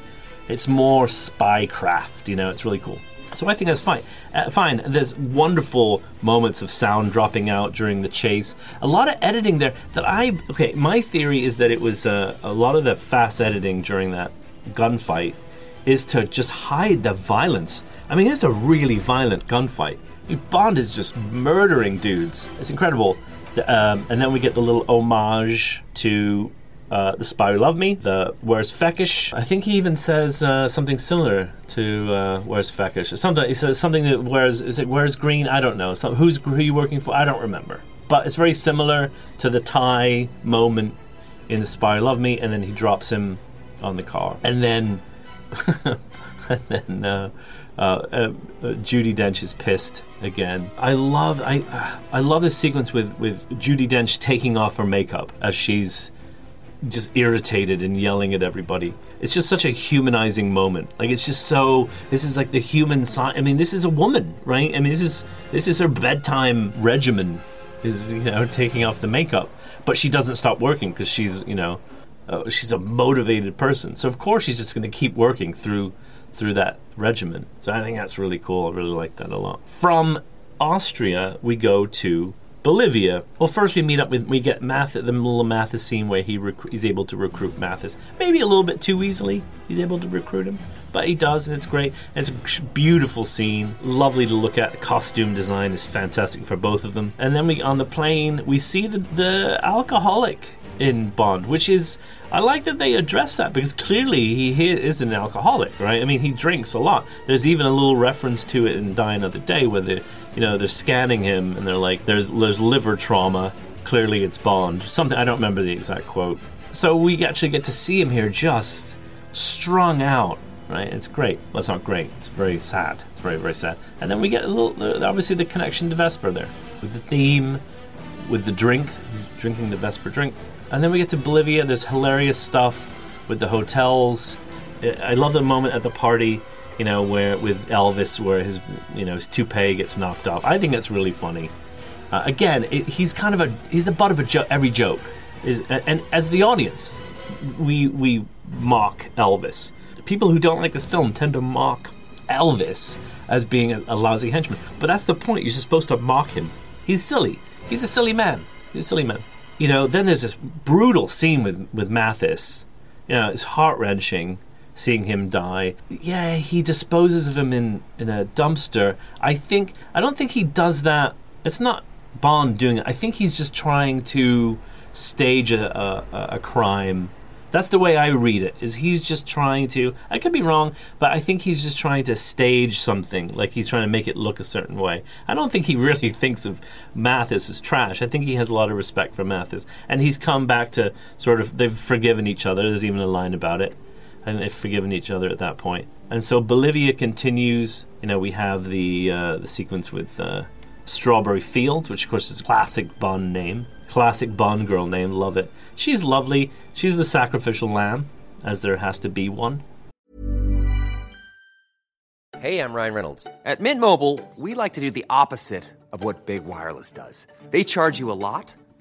It's more spycraft. You know, it's really cool. So I think that's fine. Uh, fine. There's wonderful moments of sound dropping out during the chase. A lot of editing there that I okay. My theory is that it was uh, a lot of the fast editing during that gunfight is to just hide the violence. I mean, it's a really violent gunfight. Bond is just murdering dudes. It's incredible. Um, and then we get the little homage to uh, the Spy Who Loved Me, the Where's Fekkesh. I think he even says uh, something similar to uh, Where's Fekkesh. Something he says something that Where's is it Where's Green? I don't know. Some, who's who you working for? I don't remember. But it's very similar to the tie moment in the Spy Who Loved Me, and then he drops him on the car, and then and then. Uh, uh, uh, Judi Dench is pissed again. I love I I love this sequence with with Judi Dench taking off her makeup as she's just irritated and yelling at everybody. It's just such a humanizing moment. Like it's just so. This is like the human side. I mean, this is a woman, right? I mean, this is this is her bedtime regimen. Is you know taking off the makeup, but she doesn't stop working because she's you know uh, she's a motivated person. So of course she's just going to keep working through through that regimen. So I think that's really cool. I really like that a lot. From Austria, we go to Bolivia. Well, first we meet up with we get Math the little Mathis scene where he rec- he's able to recruit Mathis. Maybe a little bit too easily. He's able to recruit him, but he does, and it's great. And it's a beautiful scene, lovely to look at. Costume design is fantastic for both of them. And then we on the plane we see the the alcoholic in Bond, which is I like that they address that because clearly he, he is an alcoholic, right? I mean, he drinks a lot. There's even a little reference to it in Die Another Day where they, you know, they're scanning him and they're like, "There's there's liver trauma." Clearly, it's Bond. Something I don't remember the exact quote. So we actually get to see him here, just strung out, right? It's great. Well, it's not great. It's very sad. It's very very sad. And then we get a little, obviously, the connection to Vesper there with the theme, with the drink. He's drinking the Vesper drink and then we get to Bolivia. There's hilarious stuff with the hotels. I love the moment at the party, you know, where with Elvis, where his, you know, his toupee gets knocked off. I think that's really funny. Uh, again, it, he's kind of a he's the butt of a jo- every joke. Is and as the audience, we we mock Elvis. People who don't like this film tend to mock Elvis as being a, a lousy henchman. But that's the point. You're supposed to mock him. He's silly. He's a silly man. He's a silly man you know, then there's this brutal scene with with Mathis. You know, it's heart wrenching seeing him die. Yeah, he disposes of him in in a dumpster. I think I don't think he does that. It's not Bond doing it. I think he's just trying to stage a, a, a crime that's the way I read it. Is he's just trying to? I could be wrong, but I think he's just trying to stage something. Like he's trying to make it look a certain way. I don't think he really thinks of Mathis as trash. I think he has a lot of respect for Mathis, and he's come back to sort of. They've forgiven each other. There's even a line about it, and they've forgiven each other at that point. And so Bolivia continues. You know, we have the uh, the sequence with uh, Strawberry Fields, which of course is a classic Bond name, classic Bond girl name. Love it. She's lovely. She's the sacrificial lamb, as there has to be one. Hey, I'm Ryan Reynolds. At Mint Mobile, we like to do the opposite of what Big Wireless does. They charge you a lot,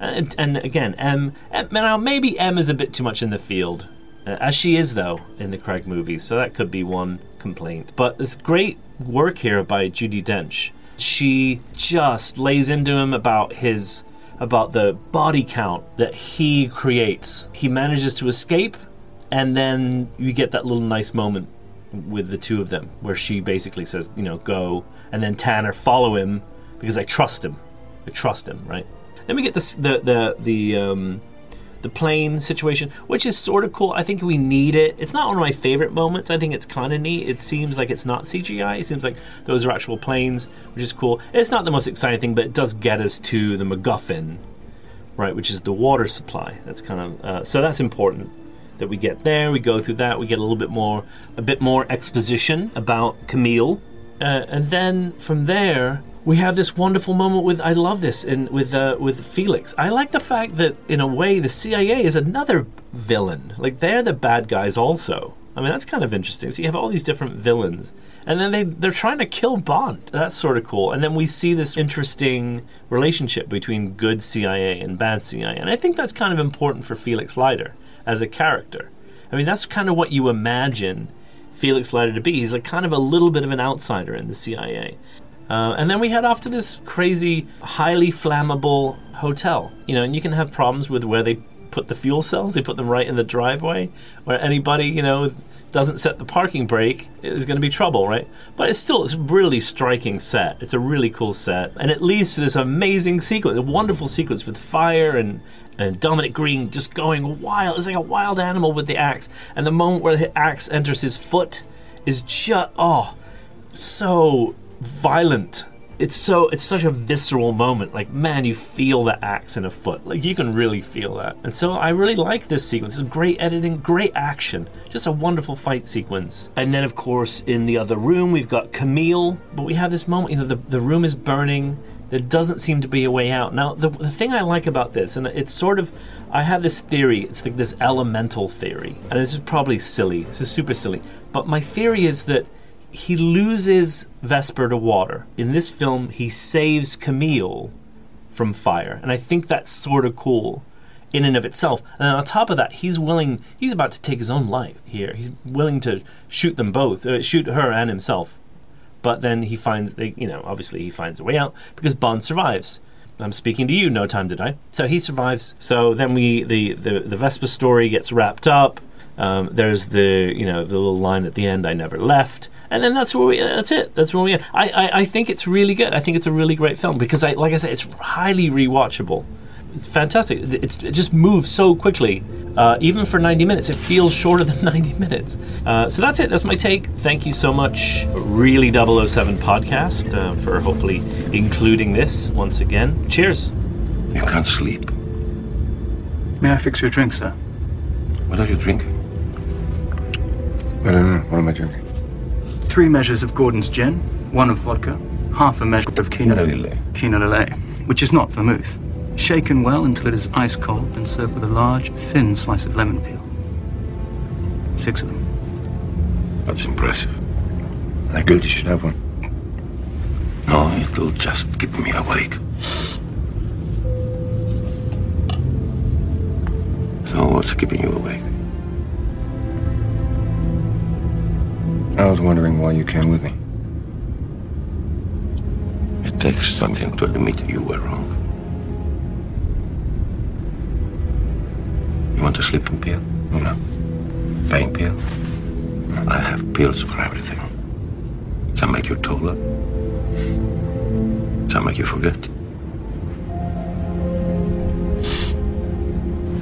And, and again, M, M. Now maybe M is a bit too much in the field, uh, as she is though in the Craig movies. So that could be one complaint. But this great work here by Judi Dench. She just lays into him about his about the body count that he creates. He manages to escape, and then you get that little nice moment with the two of them where she basically says, you know, go, and then Tanner follow him because I trust him. I trust him, right? Then we get this, the the the um, the plane situation, which is sort of cool. I think we need it. It's not one of my favorite moments. I think it's kind of neat. It seems like it's not CGI. It seems like those are actual planes, which is cool. It's not the most exciting thing, but it does get us to the MacGuffin, right? Which is the water supply. That's kind of uh, so that's important that we get there. We go through that. We get a little bit more, a bit more exposition about Camille, uh, and then from there we have this wonderful moment with I love this in with uh, with Felix. I like the fact that in a way the CIA is another villain. Like they're the bad guys also. I mean that's kind of interesting. So you have all these different villains, and then they they're trying to kill Bond. That's sort of cool. And then we see this interesting relationship between good CIA and bad CIA, and I think that's kind of important for Felix Leiter as a character. I mean that's kind of what you imagine Felix Leiter to be. He's like kind of a little bit of an outsider in the CIA. Uh, and then we head off to this crazy, highly flammable hotel. You know, and you can have problems with where they put the fuel cells. They put them right in the driveway, where anybody, you know, doesn't set the parking brake is going to be trouble, right? But it's still it's a really striking set. It's a really cool set, and it leads to this amazing sequence, a wonderful sequence with fire and and Dominic Green just going wild. It's like a wild animal with the axe, and the moment where the axe enters his foot is just oh, so violent. It's so it's such a visceral moment. Like man, you feel the axe in a foot. Like you can really feel that. And so I really like this sequence. It's great editing, great action, just a wonderful fight sequence. And then of course in the other room we've got Camille, but we have this moment. You know, the the room is burning. There doesn't seem to be a way out. Now, the, the thing I like about this, and it's sort of, I have this theory, it's like this elemental theory, and this is probably silly, this is super silly, but my theory is that he loses Vesper to water. In this film, he saves Camille from fire, and I think that's sort of cool in and of itself. And then on top of that, he's willing, he's about to take his own life here. He's willing to shoot them both, uh, shoot her and himself. But then he finds, you know, obviously he finds a way out because Bond survives. I'm speaking to you, no time to die. So he survives. So then we, the, the, the Vesper story gets wrapped up. Um, there's the, you know, the little line at the end, I never left. And then that's where we, that's it. That's where we end. I, I, I think it's really good. I think it's a really great film because, I, like I said, it's highly rewatchable. It's fantastic. It's, it just moves so quickly. Uh, even for 90 minutes, it feels shorter than 90 minutes. Uh, so that's it. That's my take. Thank you so much, Really 007 podcast, uh, for hopefully including this once again. Cheers. You can't sleep. May I fix your drink, sir? What are you drinking? I don't know. What am I drinking? Three measures of Gordon's gin, one of vodka, half a measure of Kina Lillet, which is not vermouth. Shaken well until it is ice cold, then served with a large, thin slice of lemon peel. Six of them. That's impressive. They're good. You should have one. No, it'll just keep me awake. So what's keeping you awake? I was wondering why you came with me. It takes something to admit you were wrong. You want a sleeping pill? No. Pain pill? I have pills for everything. Some make you taller. Some make you forget.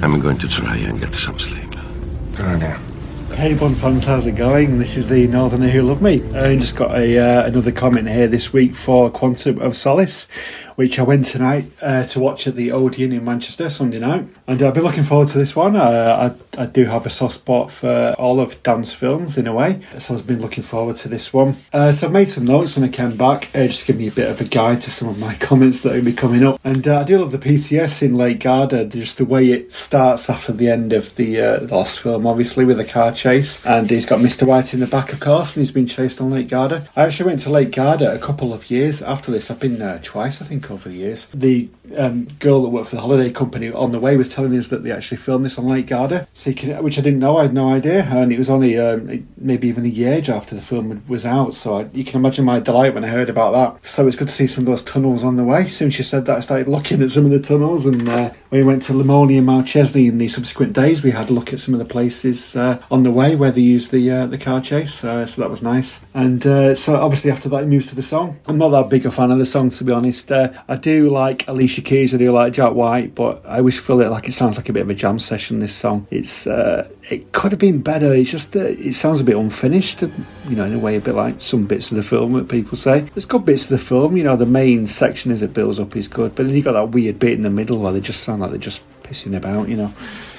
I'm going to try and get some sleep. Good idea. Hey Bond fans, how's it going? This is the Northerner who love me. I just got a uh, another comment here this week for Quantum of Solace, which I went tonight uh, to watch at the Odeon in Manchester Sunday night, and I've been looking forward to this one. Uh, I I do have a soft spot for all of Dan's films in a way, so I've been looking forward to this one. Uh, so I've made some notes when I came back, uh, just give me a bit of a guide to some of my comments that will be coming up. And uh, I do love the PTS in Lake Garda, just the way it starts after the end of the, uh, last film, obviously with a car chase, and he's got Mr. White in the back, of course, and he's been chased on Lake Garda. I actually went to Lake Garda a couple of years after this. I've been uh, twice, I think, over the years. The um, girl that worked for the holiday company on the way was telling us that they actually filmed this on Lake Garda, so can, which I didn't know. I had no idea, and it was only um, maybe even a year after the film was out. So I, you can imagine my delight when I heard about that. So it's good to see some of those tunnels on the way. As soon as she said that, I started looking at some of the tunnels, and uh, we went to Limone and Malcesine in the subsequent days. We had a look at some of the places uh, on the way where they used the uh, the car chase. So that was nice. And uh, so obviously after that, it moves to the song. I'm not that big a fan of the song to be honest. Uh, I do like Alicia Keys. I do like Jack White, but I always feel it like it sounds like a bit of a jam session. This song, it's uh, it could have been better. It's just it sounds a bit unfinished, you know, in a way, a bit like some bits of the film that people say. There's good bits of the film, you know, the main section as it builds up is good, but then you got that weird bit in the middle where they just sound like they're just pissing about, you know,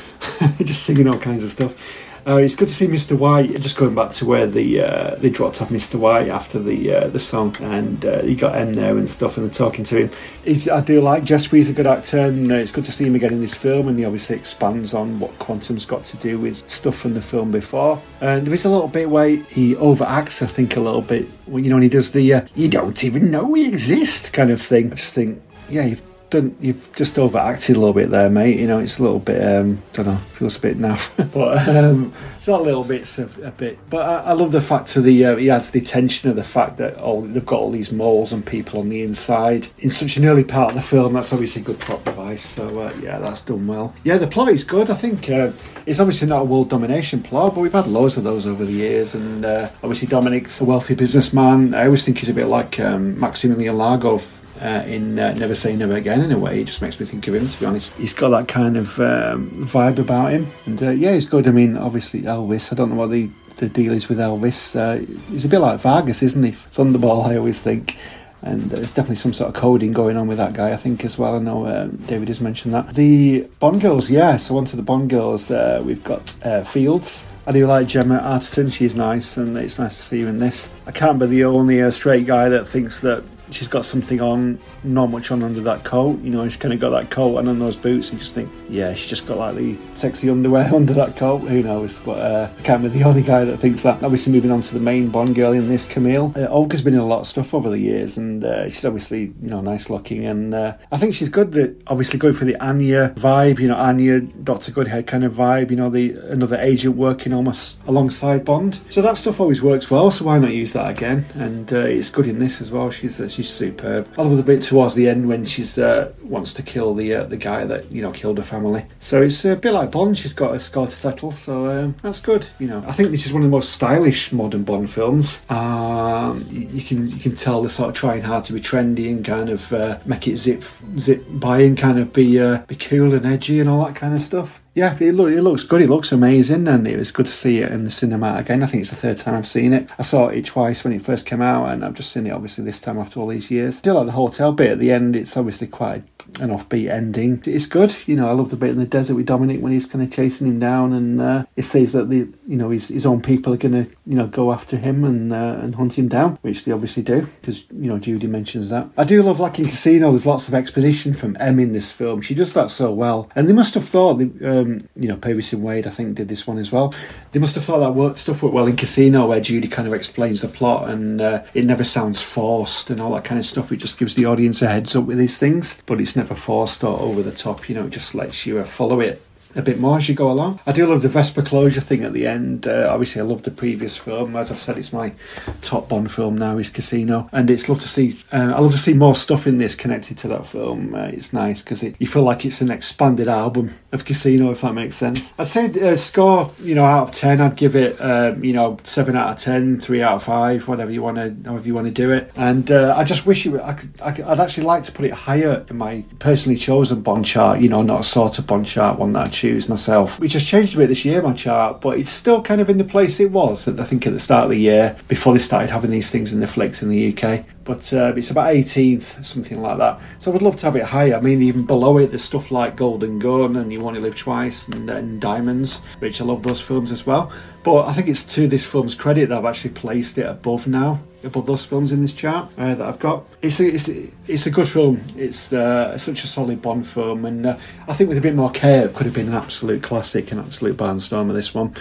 just singing all kinds of stuff. Uh, it's good to see Mr. White. Just going back to where the uh, they dropped off Mr. White after the uh, the song, and uh, you got M there and stuff, and talking to him. He's, I do like Jess He's a good actor, and uh, it's good to see him again in this film. And he obviously expands on what Quantum's got to do with stuff from the film before. And there is a little bit where he overacts, I think, a little bit. You know, when he does the uh, "you don't even know we exist" kind of thing. I just think, yeah, you've done you've just overacted a little bit there, mate. You know, it's a little bit um don't know, feels a bit naff. but um it's not a little bit, of a bit. But I, I love the fact of the uh, he adds the tension of the fact that oh they've got all these moles and people on the inside in such an early part of the film. That's obviously good prop device. So uh, yeah, that's done well. Yeah, the plot is good. I think uh, it's obviously not a world domination plot, but we've had loads of those over the years. And uh, obviously Dominic's a wealthy businessman. I always think he's a bit like um, Maximilian Largo uh, in uh, Never Say Never Again in a way. It just makes me think of him, to be honest. He's got that kind of um, vibe about him. And uh, yeah, he's good. I mean, obviously, Elvis, I don't know what the, the deal is with Elvis. Uh, he's a bit like Vargas, isn't he? Thunderball, I always think. And there's definitely some sort of coding going on with that guy, I think, as well. I know um, David has mentioned that. The Bond girls, yeah, so on to the Bond girls. Uh, we've got uh, Fields. I do like Gemma Arterton, she's nice, and it's nice to see her in this. I can't be the only uh, straight guy that thinks that she's got something on, not much on under that coat. You know, she's kind of got that coat and on those boots, and just think, yeah, she's just got like the sexy underwear under that coat. Who knows? But uh, I can't be the only guy that thinks that. Obviously, moving on to the main Bond girl in this, Camille. Uh, Olga's been in a lot of stuff over the years, and uh, she's obviously you know nice looking, and uh, I think she's good. That obviously going for the Anya vibe, you know, Anya Doctor Goodhead kind of vibe. You know, the another agent working almost alongside Bond. So that stuff always works well. So why not use that again? And uh, it's good in this as well. She's uh, she's superb. I love the bit towards the end when she's uh, wants to kill the uh, the guy that you know killed her family. So it's a bit like Bond. She's got a score to settle, so um, that's good. You know, I think this is one of the most stylish modern Bond films. Um, you, can you can tell they're sort of trying hard to be trendy and kind of uh, make it zip zip by and kind of be uh, be cool and edgy and all that kind of stuff yeah, it, look, it looks good. It looks amazing, and it was good to see it in the cinema again. I think it's the third time I've seen it. I saw it twice when it first came out, and I've just seen it obviously this time after all these years. Still like the hotel bit at the end. It's obviously quite an offbeat ending. It's good. You know, I love the bit in the desert with Dominic when he's kind of chasing him down, and uh, it says that the you know his, his own people are going to you know go after him and uh, and hunt him down, which they obviously do because you know Judi mentions that. I do love in Casino. There's lots of exposition from M in this film. She does that so well, and they must have thought um, you know Purvis and Wade I think did this one as well. They must have thought that worked, stuff worked well in Casino where Judi kind of explains the plot and uh, it never sounds forced and all that kind of stuff. It just gives the audience a heads up with these things, but it's never forced or over the top. You know, it just lets you uh, follow it a bit more as you go along. I do love the Vesper closure thing at the end. Uh, obviously, I love the previous film. As I've said, it's my top Bond film now. Is Casino, and it's love to see. Uh, I love to see more stuff in this connected to that film. Uh, it's nice because it, you feel like it's an expanded album of Casino, if that makes sense. I'd say uh, score, you know, out of ten, I'd give it, um, you know, seven out of ten, three out of five, whatever you want to, however you want to do it. And uh, I just wish you, I could, I could, I'd actually like to put it higher in my personally chosen Bond chart. You know, not a sort of Bond chart, one that I choose myself, which has changed a bit this year, my chart, but it's still kind of in the place it was, I think, at the start of the year before they started having these things in the flicks in the UK. But uh, it's about 18th, something like that. So I would love to have it higher. I mean, even below it, there's stuff like Golden Gun and You Only Live Twice and Diamonds, which I love those films as well. But I think it's to this film's credit that I've actually placed it above now, above those films in this chart uh, that I've got. It's a, it's, a, it's a good film. It's uh, such a solid Bond film, and uh, I think with a bit more care, it could have been an absolute classic, an absolute barnstormer, this one.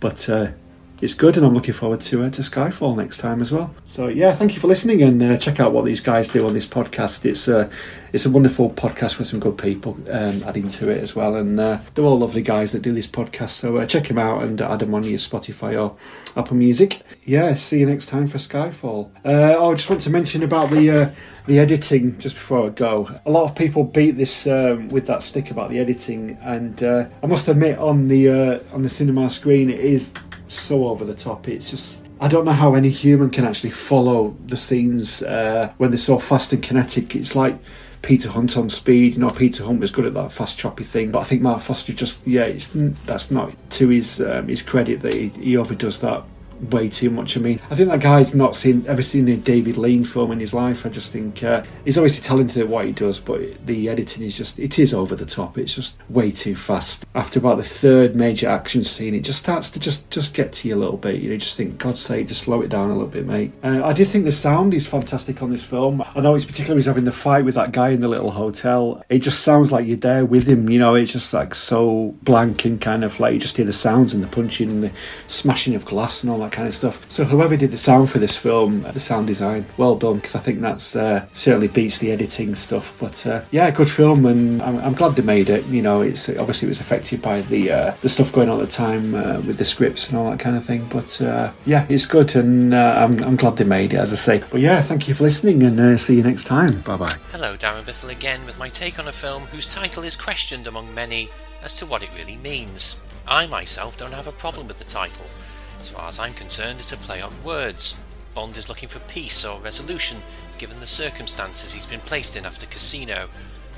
But uh, it's good, and I'm looking forward to uh, to Skyfall next time as well. So yeah, thank you for listening, and uh, check out what these guys do on this podcast. It's a it's a wonderful podcast with some good people um, adding to it as well, and uh, they're all lovely guys that do this podcast. So uh, check them out and add them on your Spotify or Apple Music. Yeah, see you next time for Skyfall. Uh, oh, I just want to mention about the uh, the editing just before I go. A lot of people beat this um, with that stick about the editing, and uh, I must admit on the uh, on the cinema screen it is so over the top. It's just I don't know how any human can actually follow the scenes uh, when they're so fast and kinetic. It's like Peter Hunt on speed. You know, Peter Hunt was good at that fast choppy thing, but I think Marc Forster just yeah, it's that's not to his um, his credit that he, he overdoes that way too much. I mean, I think that guy's not seen ever seen a David Lean film in his life. I just think uh, he's obviously talented at what he does, but the editing is just it is over the top. It's just way too fast. After about the third major action scene, it just starts to just just get to you a little bit. You know, just think, God's sake, just slow it down a little bit, mate. Uh, I did think the sound is fantastic on this film. I know it's particularly he's having the fight with that guy in the little hotel. It just sounds like you're there with him. You know, it's just like so blank and kind of like you just hear the sounds and the punching and the smashing of glass and all that kind of stuff. So whoever did the sound for this film, the sound design, well done because I think that's uh, certainly beats the editing stuff. But uh, yeah, good film, and I'm, I'm, glad they made it. You know, it's obviously it was affected by the uh, the stuff going on at the time uh, with the scripts and all that kind of thing. But uh, yeah, it's good, and uh, I'm, I'm glad they made it, as I say. But yeah, thank you for listening, and see you next time. Bye bye. Hello, Darren Bithell again with my take on a film whose title is questioned among many as to what it really means. I myself don't have a problem with the title. As far as I'm concerned, it's a play on words. Bond is looking for peace or resolution, given the circumstances he's been placed in after Casino.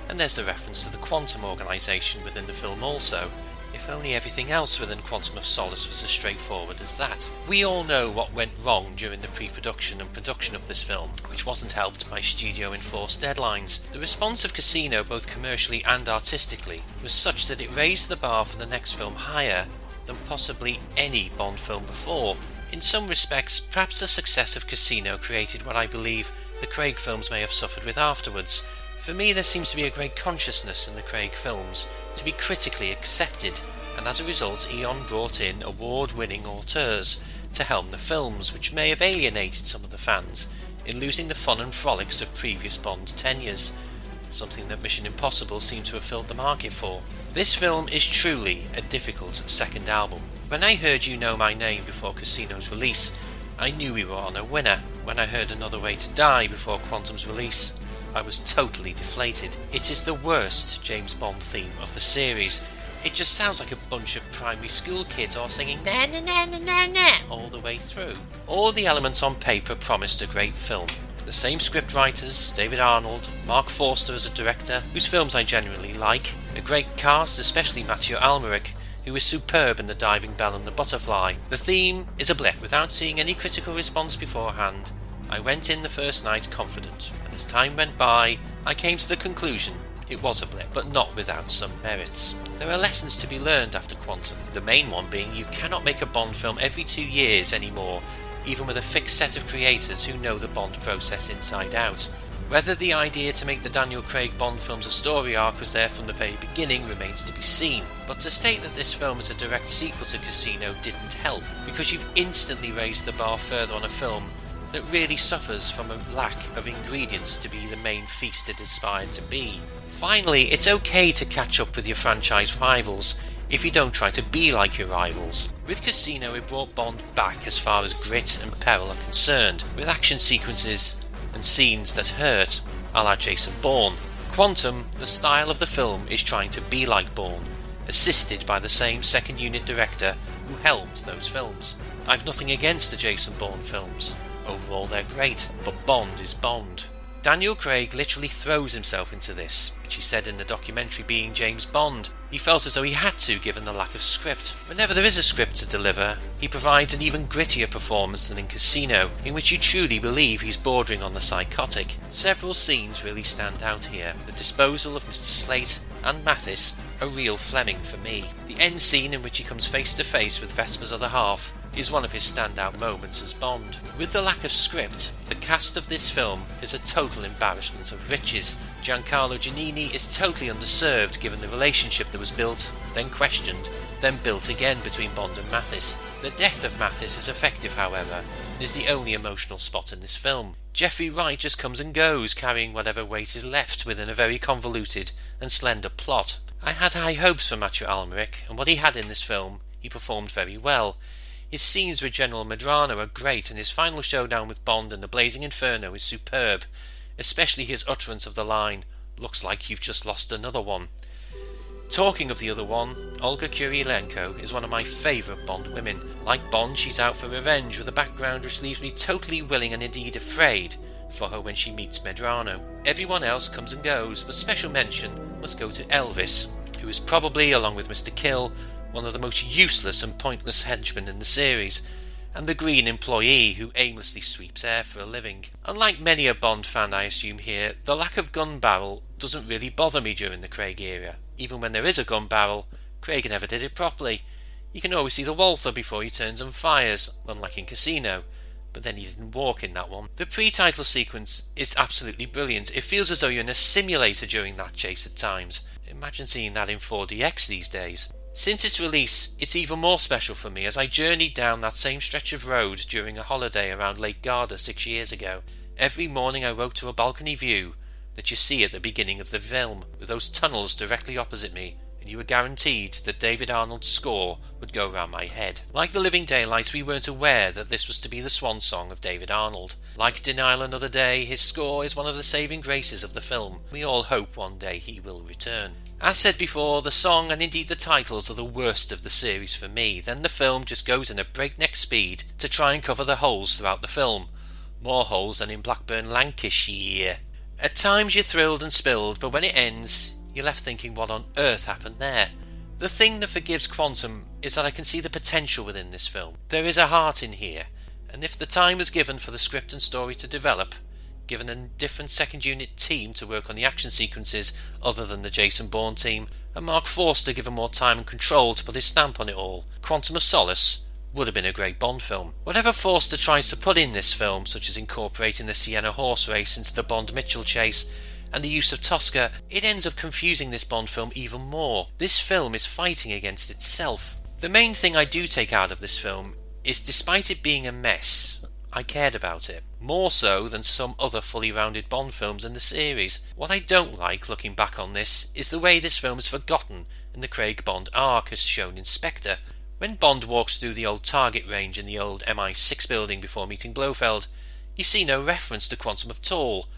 And there's the reference to the Quantum organisation within the film also. If only everything else within Quantum of Solace was as straightforward as that. We all know what went wrong during the pre production and production of this film, which wasn't helped by studio enforced deadlines. The response of Casino, both commercially and artistically, was such that it raised the bar for the next film higher than possibly any Bond film before. In some respects, perhaps the success of Casino created what I believe the Craig films may have suffered with afterwards. For me, there seems to be a great consciousness in the Craig films to be critically accepted, and as a result, Eon brought in award winning auteurs to helm the films, which may have alienated some of the fans in losing the fun and frolics of previous Bond tenures, something that Mission Impossible seemed to have filled the market for. This film is truly a difficult second album. When I heard You Know My Name before Casino's release, I knew we were on a winner. When I heard Another Way to Die before Quantum's release, I was totally deflated. It is the worst James Bond theme of the series. It just sounds like a bunch of primary school kids all singing na na na na na na all the way through. All the elements on paper promised a great film, the same script writers, David Arnold, Marc Forster as a director, whose films I genuinely like, a great cast, especially Mathieu Amalric, who is superb in The Diving Bell and The Butterfly. The theme is a blip. Without seeing any critical response beforehand, I went in the first night confident, and as time went by, I came to the conclusion it was a blip, but not without some merits. There are lessons to be learned after Quantum, the main one being you cannot make a Bond film every two years anymore even with a fixed set of creators who know the Bond process inside out. Whether the idea to make the Daniel Craig Bond films a story arc was there from the very beginning remains to be seen, but to state that this film is a direct sequel to Casino didn't help, because you've instantly raised the bar further on a film that really suffers from a lack of ingredients to be the main feast it aspired to be. Finally, it's okay to catch up with your franchise rivals if you don't try to be like your rivals. With Casino, it brought Bond back as far as grit and peril are concerned, with action sequences and scenes that hurt, a la Jason Bourne. Quantum, the style of the film, is trying to be like Bourne, assisted by the same second unit director who helmed those films. I've nothing against the Jason Bourne films. Overall, they're great, but Bond is Bond. Daniel Craig literally throws himself into this. Which he said in the documentary being James Bond. He felt as though he had to given the lack of script. Whenever there is a script to deliver, he provides an even grittier performance than in Casino, in which you truly believe he's bordering on the psychotic. Several scenes really stand out here. The disposal of Mr. Slate and Mathis a real Fleming for me. The end scene in which he comes face to face with Vesper's other half is one of his standout moments as Bond. With the lack of script, the cast of this film is a total embarrassment of riches. Giancarlo Giannini is totally underserved given the relationship that was built, then questioned, then built again between Bond and Mathis. The death of Mathis is effective, however, and is the only emotional spot in this film. Jeffrey Wright just comes and goes, carrying whatever weight is left within a very convoluted and slender plot. I had high hopes for Mathieu Amalric, and what he had in this film, he performed very well. His scenes with General Medrano are great, and his final showdown with Bond and the Blazing Inferno is superb, especially his utterance of the line, looks like you've just lost another one. Talking of the other one, Olga Kurylenko is one of my favourite Bond women. Like Bond, she's out for revenge with a background which leaves me totally willing and indeed afraid for her when she meets Medrano. Everyone else comes and goes, but special mention must go to Elvis, who is probably, along with Mr. Kil, one of the most useless and pointless henchmen in the series, and the green employee who aimlessly sweeps air for a living. Unlike many a Bond fan I assume here, the lack of gun barrel doesn't really bother me during the Craig era. Even when there is a gun barrel, Craig never did it properly. You can always see the Walther before he turns and fires, unlike in Casino, but then he didn't walk in that one. The pre-title sequence is absolutely brilliant. It feels as though you're in a simulator during that chase at times. Imagine seeing that in 4DX these days. Since its release, it's even more special for me as I journeyed down that same stretch of road during a holiday around Lake Garda six years ago. Every morning I woke to a balcony view that you see at the beginning of the film, with those tunnels directly opposite me, and you were guaranteed that David Arnold's score would go round my head. Like The Living Daylights, we weren't aware that this was to be the swan song of David Arnold. Like Denial Another Day, his score is one of the saving graces of the film. We all hope one day he will return. As said before, the song and indeed the titles are the worst of the series for me. Then the film just goes in a breakneck speed to try and cover the holes throughout the film. More holes than in Blackburn, Lancashire. At times you're thrilled and spilled, but when it ends, you're left thinking what on earth happened there. The thing that forgives Quantum is that I can see the potential within this film. There is a heart in here, and if the time was given for the script and story to develop, given a different second unit team to work on the action sequences other than the Jason Bourne team, and Marc Forster given more time and control to put his stamp on it all, Quantum of Solace would have been a great Bond film. Whatever Forster tries to put in this film, such as incorporating the Siena horse race into the Bond Mitchell chase, and the use of Tosca, it ends up confusing this Bond film even more. This film is fighting against itself. The main thing I do take out of this film is despite it being a mess, I cared about it. More so than some other fully rounded Bond films in the series. What I don't like looking back on this is the way this film is forgotten in the Craig Bond arc as shown in Spectre. When Bond walks through the old target range in the old MI6 building before meeting Blofeld, you see no reference to Quantum of Tall,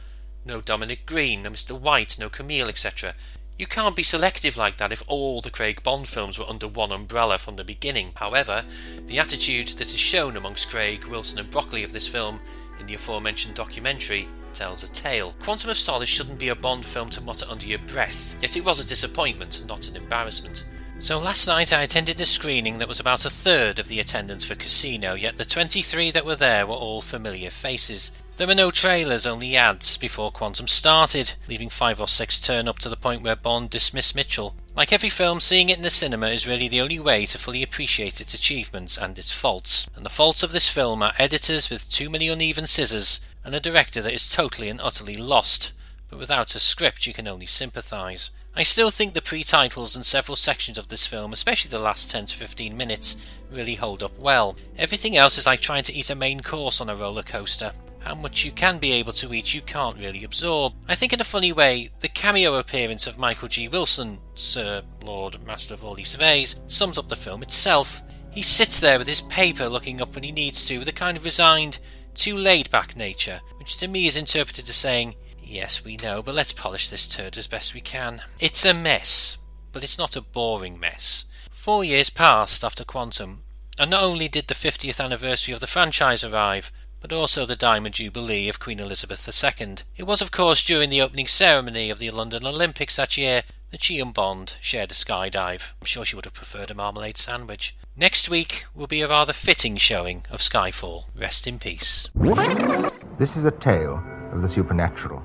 no Dominic Green, no Mr. White, no Camille, etc. You can't be selective like that if all the Craig Bond films were under one umbrella from the beginning. However, the attitude that is shown amongst Craig, Wilson, and Broccoli of this film in the aforementioned documentary tells a tale. Quantum of Solace shouldn't be a Bond film to mutter under your breath, yet it was a disappointment, not an embarrassment. So last night I attended a screening that was about a third of the attendance for Casino, yet the 23 that were there were all familiar faces. There were no trailers, only ads before Quantum started, leaving five or six turn up to the point where Bond dismissed Mitchell. Like every film, seeing it in the cinema is really the only way to fully appreciate its achievements and its faults. And the faults of this film are editors with too many uneven scissors, and a director that is totally and utterly lost. But without a script, you can only sympathise. I still think the pre-titles and several sections of this film, especially the last 10 to 15 minutes, really hold up well. Everything else is like trying to eat a main course on a roller coaster. How much you can be able to eat, you can't really absorb. I think, in a funny way, the cameo appearance of Michael G. Wilson, Sir Lord Master of all he surveys, sums up the film itself. He sits there with his paper looking up when he needs to, with a kind of resigned, too laid back nature, which to me is interpreted as saying, Yes, we know, but let's polish this turd as best we can. It's a mess, but it's not a boring mess. Four years passed after Quantum, and not only did the 50th anniversary of the franchise arrive, but also the Diamond Jubilee of Queen Elizabeth II. It was, of course, during the opening ceremony of the London Olympics that year that she and Bond shared a skydive. I'm sure she would have preferred a marmalade sandwich. Next week will be a rather fitting showing of Skyfall. Rest in peace. This is a tale of the supernatural.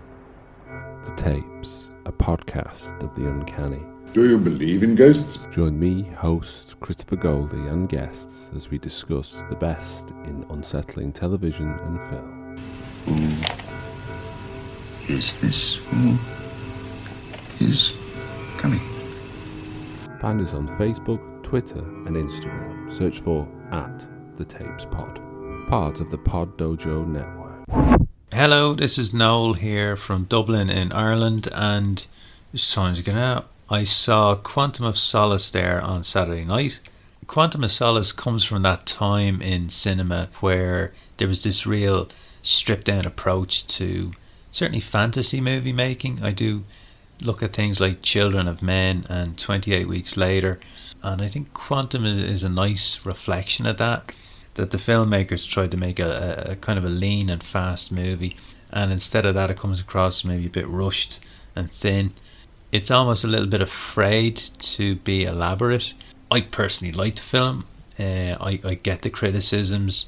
The Tapes, a podcast of the uncanny. Do you believe in ghosts? Join me, host Christopher Goldie, and guests as we discuss the best in unsettling television and film. Who is this? Who is coming? Find us on Facebook, Twitter, and Instagram. Search for at the Tapes Pod, part of the Pod Dojo network. Hello, this is Noel here from Dublin in Ireland, and it's time to get out. I saw Quantum of Solace there on Saturday night. Quantum of Solace comes from that time in cinema where there was this real stripped down approach to certainly fantasy movie making. I do look at things like Children of Men and 28 Weeks Later, and I think Quantum is a nice reflection of that. That the filmmakers tried to make a, a kind of a lean and fast movie, and instead of that, it comes across maybe a bit rushed and thin it's almost a little bit afraid to be elaborate. I personally like the film. Uh, I, I get the criticisms,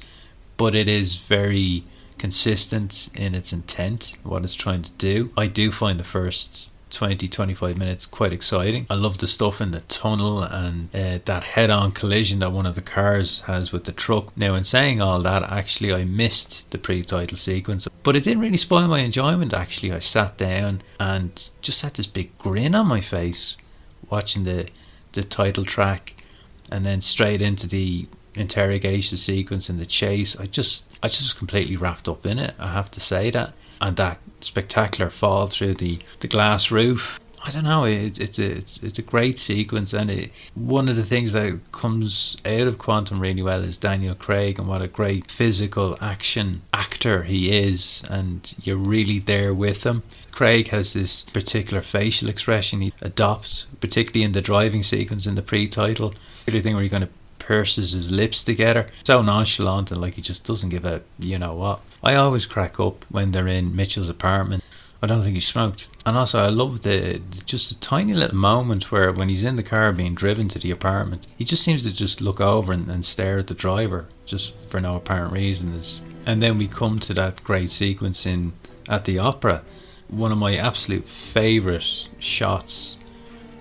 but it is very consistent in its intent, what it's trying to do. I do find the first 20 25 minutes quite exciting. I love the stuff in the tunnel and uh, that head on collision that one of the cars has with the truck. Now, in saying all that, actually, I missed the pre title sequence, but it didn't really spoil my enjoyment. Actually, I sat down and just had this big grin on my face watching the, the title track and then straight into the interrogation sequence and the chase. I just I just was completely wrapped up in it. I have to say that and that spectacular fall through the, the glass roof. I don't know. It, it's a it's, it's a great sequence, and it, one of the things that comes out of Quantum really well is Daniel Craig and what a great physical action actor he is, and you're really there with him. Craig has this particular facial expression he adopts, particularly in the driving sequence in the pre-title. The thing where he kind of purses his lips together, so nonchalant and like he just doesn't give a you know what. I always crack up when they're in Mitchell's apartment. I don't think he smoked. And also, I love the just a tiny little moment where when he's in the car being driven to the apartment, he just seems to just look over and, and stare at the driver just for no apparent reason. And then we come to that great sequence in at the opera, one of my absolute favourite shots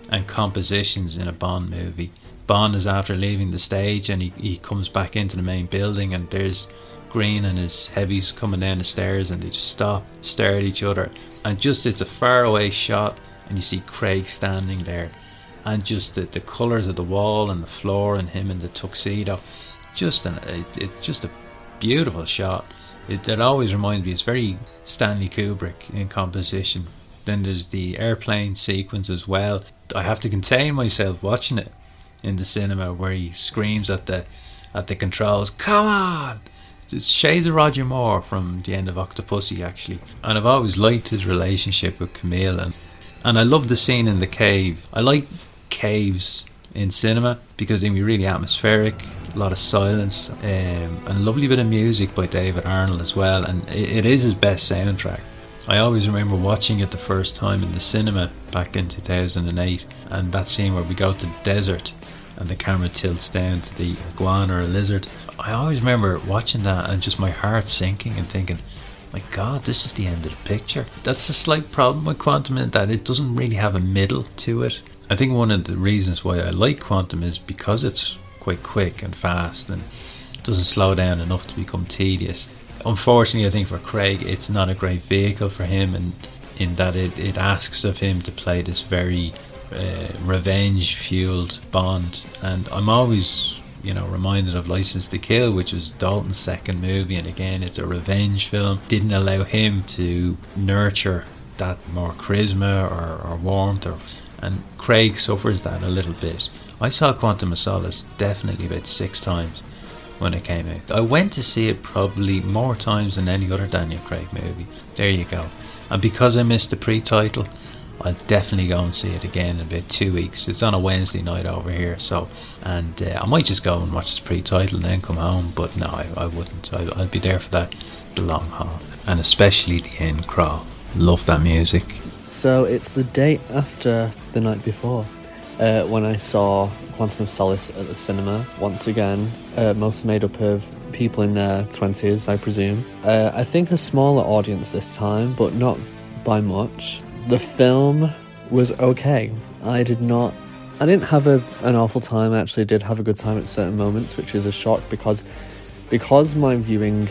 and compositions in a Bond movie. Bond is after leaving the stage and he, he comes back into the main building and there's Green and his heavies coming down the stairs and they just stop, stare at each other. And just it's a faraway shot and you see Craig standing there and just the, the colours of the wall and the floor and him in the tuxedo. Just an it, it just a beautiful shot. It, it always reminds me it's very Stanley Kubrick in composition. Then there's the airplane sequence as well. I have to contain myself watching it in the cinema where he screams at the at the controls, "Come on!" It's shades of Roger Moore from the end of Octopussy, actually. And I've always liked his relationship with Camille, and and I love the scene in the cave. I like caves in cinema because they can be really atmospheric, a lot of silence, um, and a lovely bit of music by David Arnold as well. And it, it is his best soundtrack. I always remember watching it the first time in the cinema back in 2008, and that scene where we go to the desert and the camera tilts down to the iguana or lizard. I always remember watching that and just my heart sinking and thinking, my God, this is the end of the picture. That's a slight problem with Quantum in that it doesn't really have a middle to it. I think one of the reasons why I like Quantum is because it's quite quick and fast and doesn't slow down enough to become tedious. Unfortunately, I think for Craig, it's not a great vehicle for him, and in that it, it asks of him to play this very uh, revenge fueled Bond. And I'm always, you know, reminded of License to Kill, which was Dalton's second movie, and again, it's a revenge film. Didn't allow him to nurture that more charisma or, or warmth, or, and Craig suffers that a little bit. I saw Quantum of Solace definitely about six times when it came out. I went to see it probably more times than any other Daniel Craig movie. There you go. And because I missed the pre-title, I'll definitely go and see it again in about two weeks. It's on a Wednesday night over here, so and uh, I might just go and watch the pre-title and then come home. But no, I, I wouldn't. I, I'll be there for that the long haul, and especially the end crawl. Love that music. So it's the day after the night before uh, when I saw Quantum of Solace at the cinema. Once again, uh, mostly made up of people in their 20s, I presume. Uh, I think a smaller audience this time, but not by much. The film was okay. I did not. I didn't have a, an awful time. I actually did have a good time at certain moments, which is a shock because because my viewing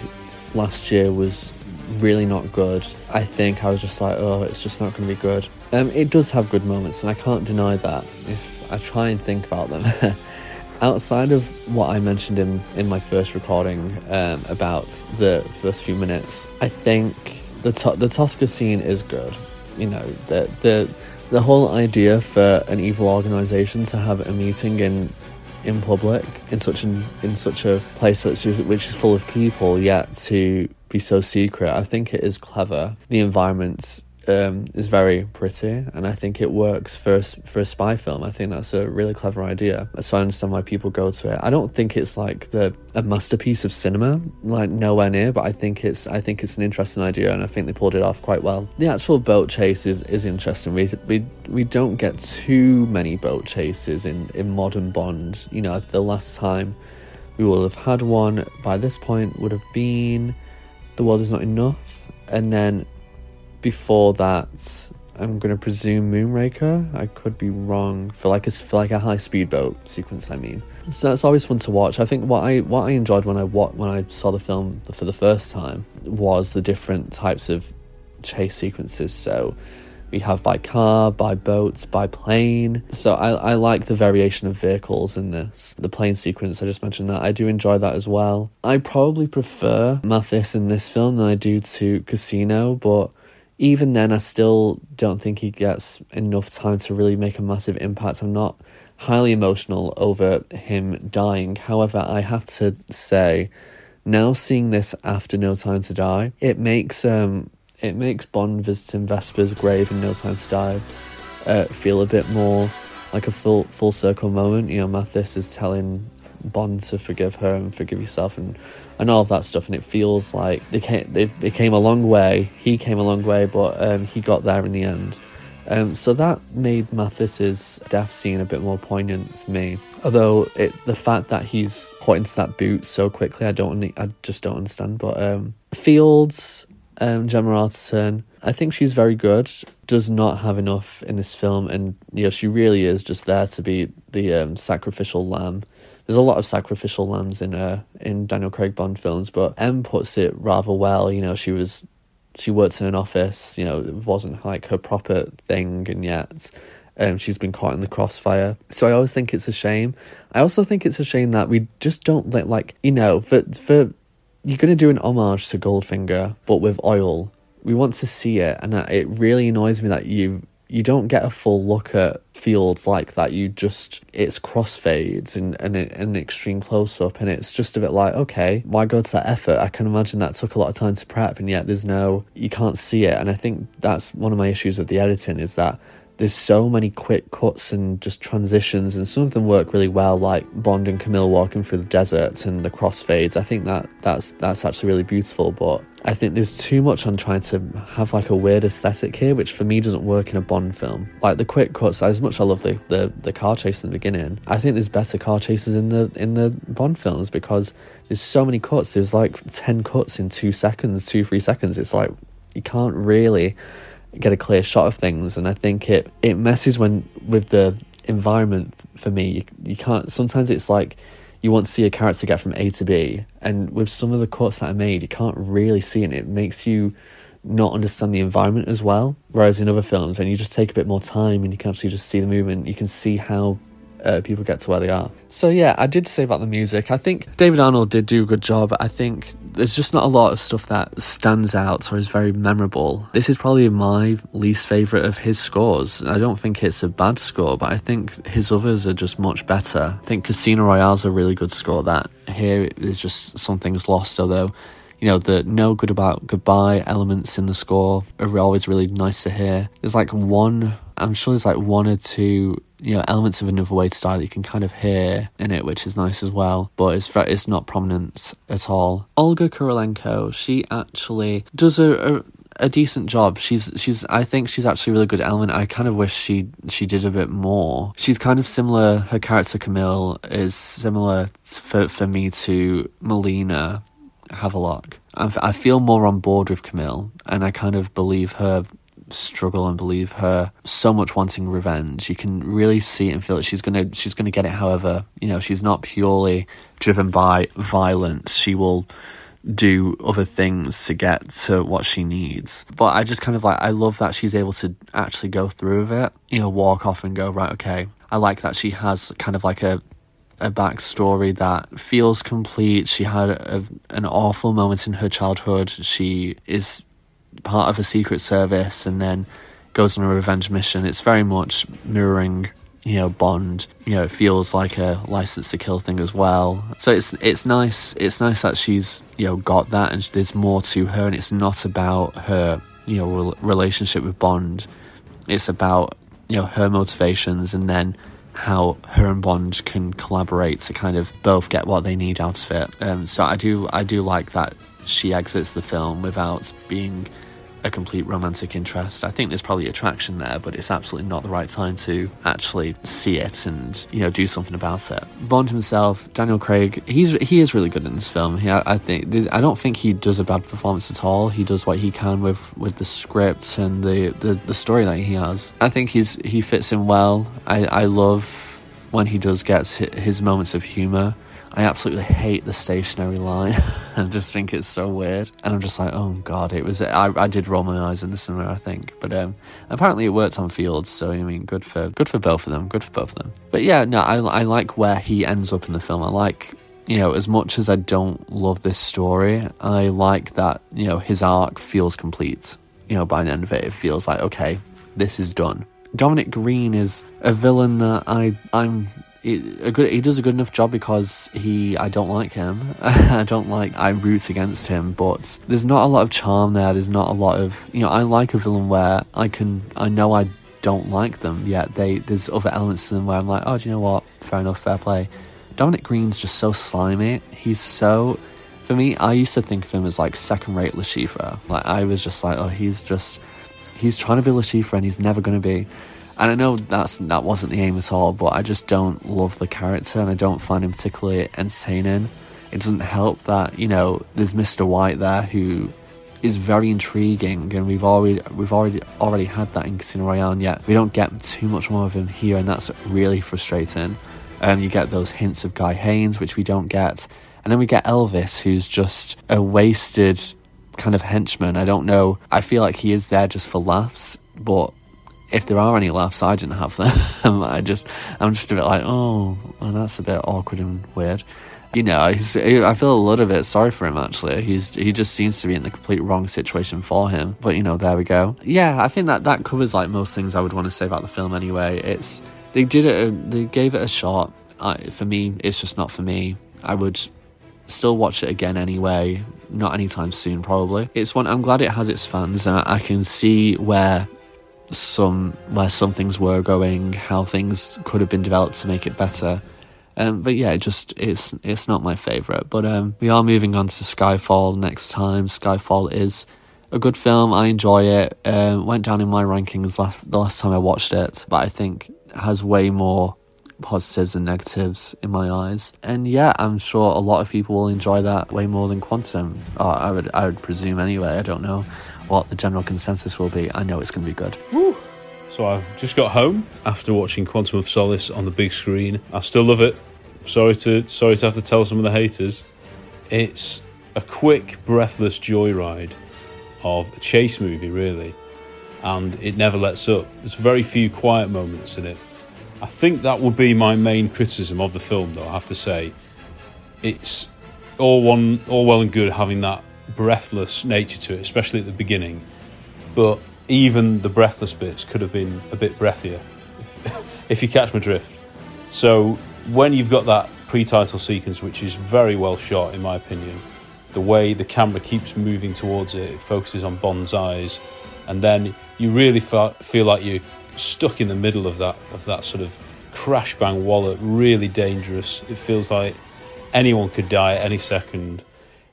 last year was really not good. I think I was just like, oh, it's just not going to be good. Um, it does have good moments, and I can't deny that. If I try and think about them, outside of what I mentioned in in my first recording um, about the first few minutes, I think the to- the Tosca scene is good. You know, the the the whole idea for an evil organization to have a meeting in in public in such an in such a place which is, which is full of people yet to be so secret i think it is clever. The environment um, is very pretty, and I think it works for a, for a spy film. I think that's a really clever idea. So I understand why people go to it. I don't think it's like the a masterpiece of cinema, like nowhere near, but I think it's I think it's an interesting idea, and I think they pulled it off quite well. The actual boat chase is, is interesting. We we we don't get too many boat chases in in modern Bond. You know, the last time we will have had one by this point would have been The World Is Not Enough, and then before that, I'm to presume Moonraker. I could be wrong for like a for like a high speed boat sequence. I mean, so it's always fun to watch. I think what I what I enjoyed when I what when I saw the film for the first time was the different types of chase sequences. So we have by car, by boats, by plane. So I, I like the variation of vehicles in this. The plane sequence, I just mentioned that. I do enjoy that as well. I probably prefer Mathis in this film than I do to Casino, but even then, I still don't think he gets enough time to really make a massive impact. I'm not highly emotional over him dying. However, I have to say, now seeing this after No Time to Die, it makes um it makes Bond visiting Vesper's grave in No Time to Die uh, feel a bit more like a full full circle moment. You know, Mathis is telling Bond to forgive her and forgive yourself and and all of that stuff. And it feels like they came they, they came a long way. He came a long way, but um, he got there in the end. Um, so that made Mathis's death scene a bit more poignant for me. Although it, the fact that he's put into that boot so quickly, I don't, I just don't understand. But um, Fields, um, Gemma Arterton, I think she's very good. Does not have enough in this film, and you know she really is just there to be the um, sacrificial lamb there's a lot of sacrificial lambs in uh in Daniel Craig Bond films, but M puts it rather well. You know, she was she works in an office. You know, it wasn't like her proper thing, and yet um, she's been caught in the crossfire. So I always think it's a shame. I also think it's a shame that we just don't let like you know for for you're gonna do an homage to Goldfinger, but with oil. We want to see it, and it really annoys me that you you don't get a full look at fields like that. You just it's crossfades and and an extreme close up, and it's just a bit like okay, why go to that effort? I can imagine that took a lot of time to prep, and yet there's no you can't see it. And I think that's one of my issues with the editing is that there's so many quick cuts and just transitions, and some of them work really well, like Bond and Camille walking through the desert and the crossfades. I think that that's that's actually really beautiful, but I think there's too much on trying to have like a weird aesthetic here, which for me doesn't work in a Bond film. Like the quick cuts, as much I love the, the, the car chase in the beginning, I think there's better car chases in the in the Bond films because there's so many cuts. There's like ten cuts in two seconds, two three seconds. It's like you can't really get a clear shot of things and i think it it messes when with the environment for me you, you can't sometimes it's like you want to see a character get from a to b and with some of the cuts that are made you can't really see it it makes you not understand the environment as well whereas in other films when you just take a bit more time and you can actually just see the movement you can see how uh, people get to where they are. So yeah, I did say about the music. I think David Arnold did do a good job. I think there's just not a lot of stuff that stands out or is very memorable. This is probably my least favorite of his scores. I don't think it's a bad score, but I think his others are just much better. I think Casino Royale's a really good score. That here is just something's lost. Although you know, the no good about goodbye elements in the score are always really nice to hear. There's like one I'm sure there's like one or two you know elements of another way die that you can kind of hear in it, which is nice as well. But it's it's not prominent at all. Olga Kurylenko, she actually does a, a a decent job. She's she's I think she's actually a really good element. I kind of wish she she did a bit more. She's kind of similar. Her character Camille is similar for for me to Melina Havelock. I feel more on board with Camille, and I kind of believe her struggle and believe her so much wanting revenge. You can really see and feel that she's gonna she's gonna get it. However, you know she's not purely driven by violence. She will do other things to get to what she needs. But I just kind of like I love that she's able to actually go through with it. You know, walk off and go right. Okay, I like that she has kind of like a a backstory that feels complete. She had a, an awful moment in her childhood. She is part of a secret service and then goes on a revenge mission. It's very much mirroring, you know, Bond. You know, it feels like a license to kill thing as well. So it's it's nice. It's nice that she's you know got that and there's more to her, and it's not about her you know relationship with Bond. It's about you know her motivations and then how her and Bond can collaborate to kind of both get what they need out of it. Um, so I do I do like that she exits the film without being a complete romantic interest. I think there's probably attraction there, but it's absolutely not the right time to actually see it and you know do something about it. Bond himself, Daniel Craig, he's he is really good in this film. He, I think I don't think he does a bad performance at all. He does what he can with with the script and the the, the story that he has. I think he's he fits in well. I I love when he does get his moments of humor I absolutely hate the stationary line. I just think it's so weird. And I'm just like, oh god, it was. I, I did roll my eyes in the cinema, I think. But um, apparently it worked on Fields, so I mean, good for good for both of them. Good for both of them. But yeah, no, I I like where he ends up in the film. I like you know, as much as I don't love this story, I like that, you know, his arc feels complete. You know, by the end of it, it feels like, okay, this is done. Dominic Green is a villain that I I'm a good he does a good enough job because he I don't like him. I don't like I root against him, but there's not a lot of charm there. There's not a lot of you know I like a villain where I can I know I don't like them yet they there's other elements to them where I'm like oh do you know what fair enough fair play. Dominic Green's just so slimy. He's so for me I used to think of him as like second rate Chiffre. Like I was just like oh he's just he's trying to be Chiffre and he's never going to be. And I know that's that wasn't the aim at all, but I just don't love the character and I don't find him particularly entertaining. It doesn't help that you know there's Mr. White there who is very intriguing, and we've already we've already already had that in Casino Royale, and yet we don't get too much more of him here, and that's really frustrating. Um, you get those hints of Guy Haines, which we don't get, and then we get Elvis, who's just a wasted kind of henchman. I don't know. I feel like he is there just for laughs, but if there are any laughs, I didn't have them. Um, I just, I'm just a bit like, oh, well, that's a bit awkward and weird. You know, I feel a lot of it. sorry for him actually. He's he just seems to be in the complete wrong situation for him. But you know, there we go. Yeah, I think that that covers like most things I would want to say about the film. Anyway, it's they did it, uh, they gave it a shot. I, for me, it's just not for me. I would still watch it again anyway. Not anytime soon, probably. It's one. I'm glad it has its fans, and I, I can see where some where some things were going, how things could have been developed to make it better. Um, but yeah, it just it's it's not my favorite. But um, we are moving on to Skyfall next time. Skyfall is a good film. I enjoy it. Uh, went down in my rankings last, the last time I watched it, but I think has way more positives and negatives in my eyes. And yeah, I'm sure a lot of people will enjoy that way more than Quantum. Oh, I would I would presume anyway. I don't know what the general consensus will be. I know it's going to be good. Woo. So I've just got home after watching Quantum of Solace on the big screen. I still love it. Sorry to sorry to have to tell some of the haters. It's a quick, breathless joyride of a chase movie, really, and it never lets up. There's very few quiet moments in it. I think that would be my main criticism of the film, though. I have to say, it's all one, all well and good having that breathless nature to it, especially at the beginning. But even the breathless bits could have been a bit breathier, if, you catch my drift. So when you've got that pre-title sequence, which is very well shot in my opinion, the way the camera keeps moving towards it, it focuses on Bond's eyes, and then you really feel like you're stuck in the middle of that of that sort of crash bang wallet, really dangerous. It feels like anyone could die at any second.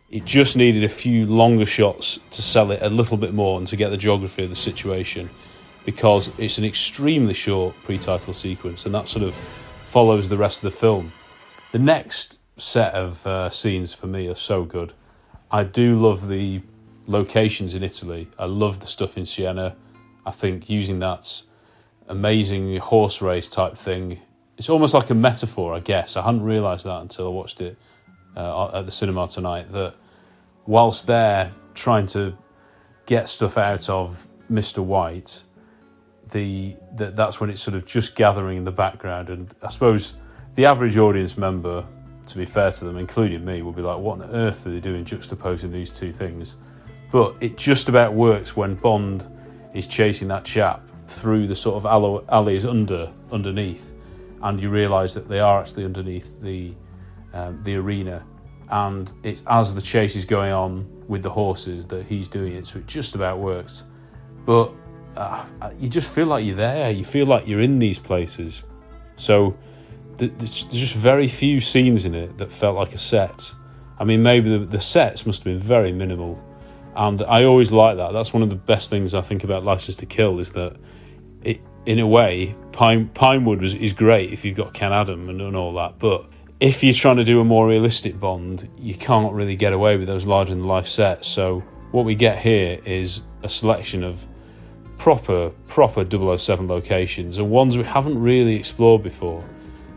It just needed a few longer shots to sell it a little bit more and to get the geography of the situation because it's an extremely short pre-title sequence and that sort of follows the rest of the film. The next set of uh, scenes for me are so good. I do love the locations in Italy. I love the stuff in Siena. I think using that amazing horse race type thing, it's almost like a metaphor, I guess. I hadn't realised that until I watched it uh, at the cinema tonight. That whilst they're trying to get stuff out of Mr. White, the that that's when it's sort of just gathering in the background. And I suppose the average audience member, to be fair to them, including me, will be like, "What on earth are they doing juxtaposing these two things?" But it just about works when Bond is chasing that chap through the sort of alleys under underneath, and you realise that they are actually underneath the um, the arena, and it's as the chase is going on with the horses that he's doing it, so it just about works. But uh, you just feel like you're there. You feel like you're in these places. So there's just very few scenes in it that felt like a set. I mean, maybe the, the sets must have been very minimal, and I always like that. That's one of the best things I think about License to Kill is that it, in a way, Pine, Pinewood was, is great if you've got Ken Adam and, and all that, but if you're trying to do a more realistic Bond, you can't really get away with those larger than life sets. So what we get here is a selection of proper, proper 007 locations and ones we haven't really explored before.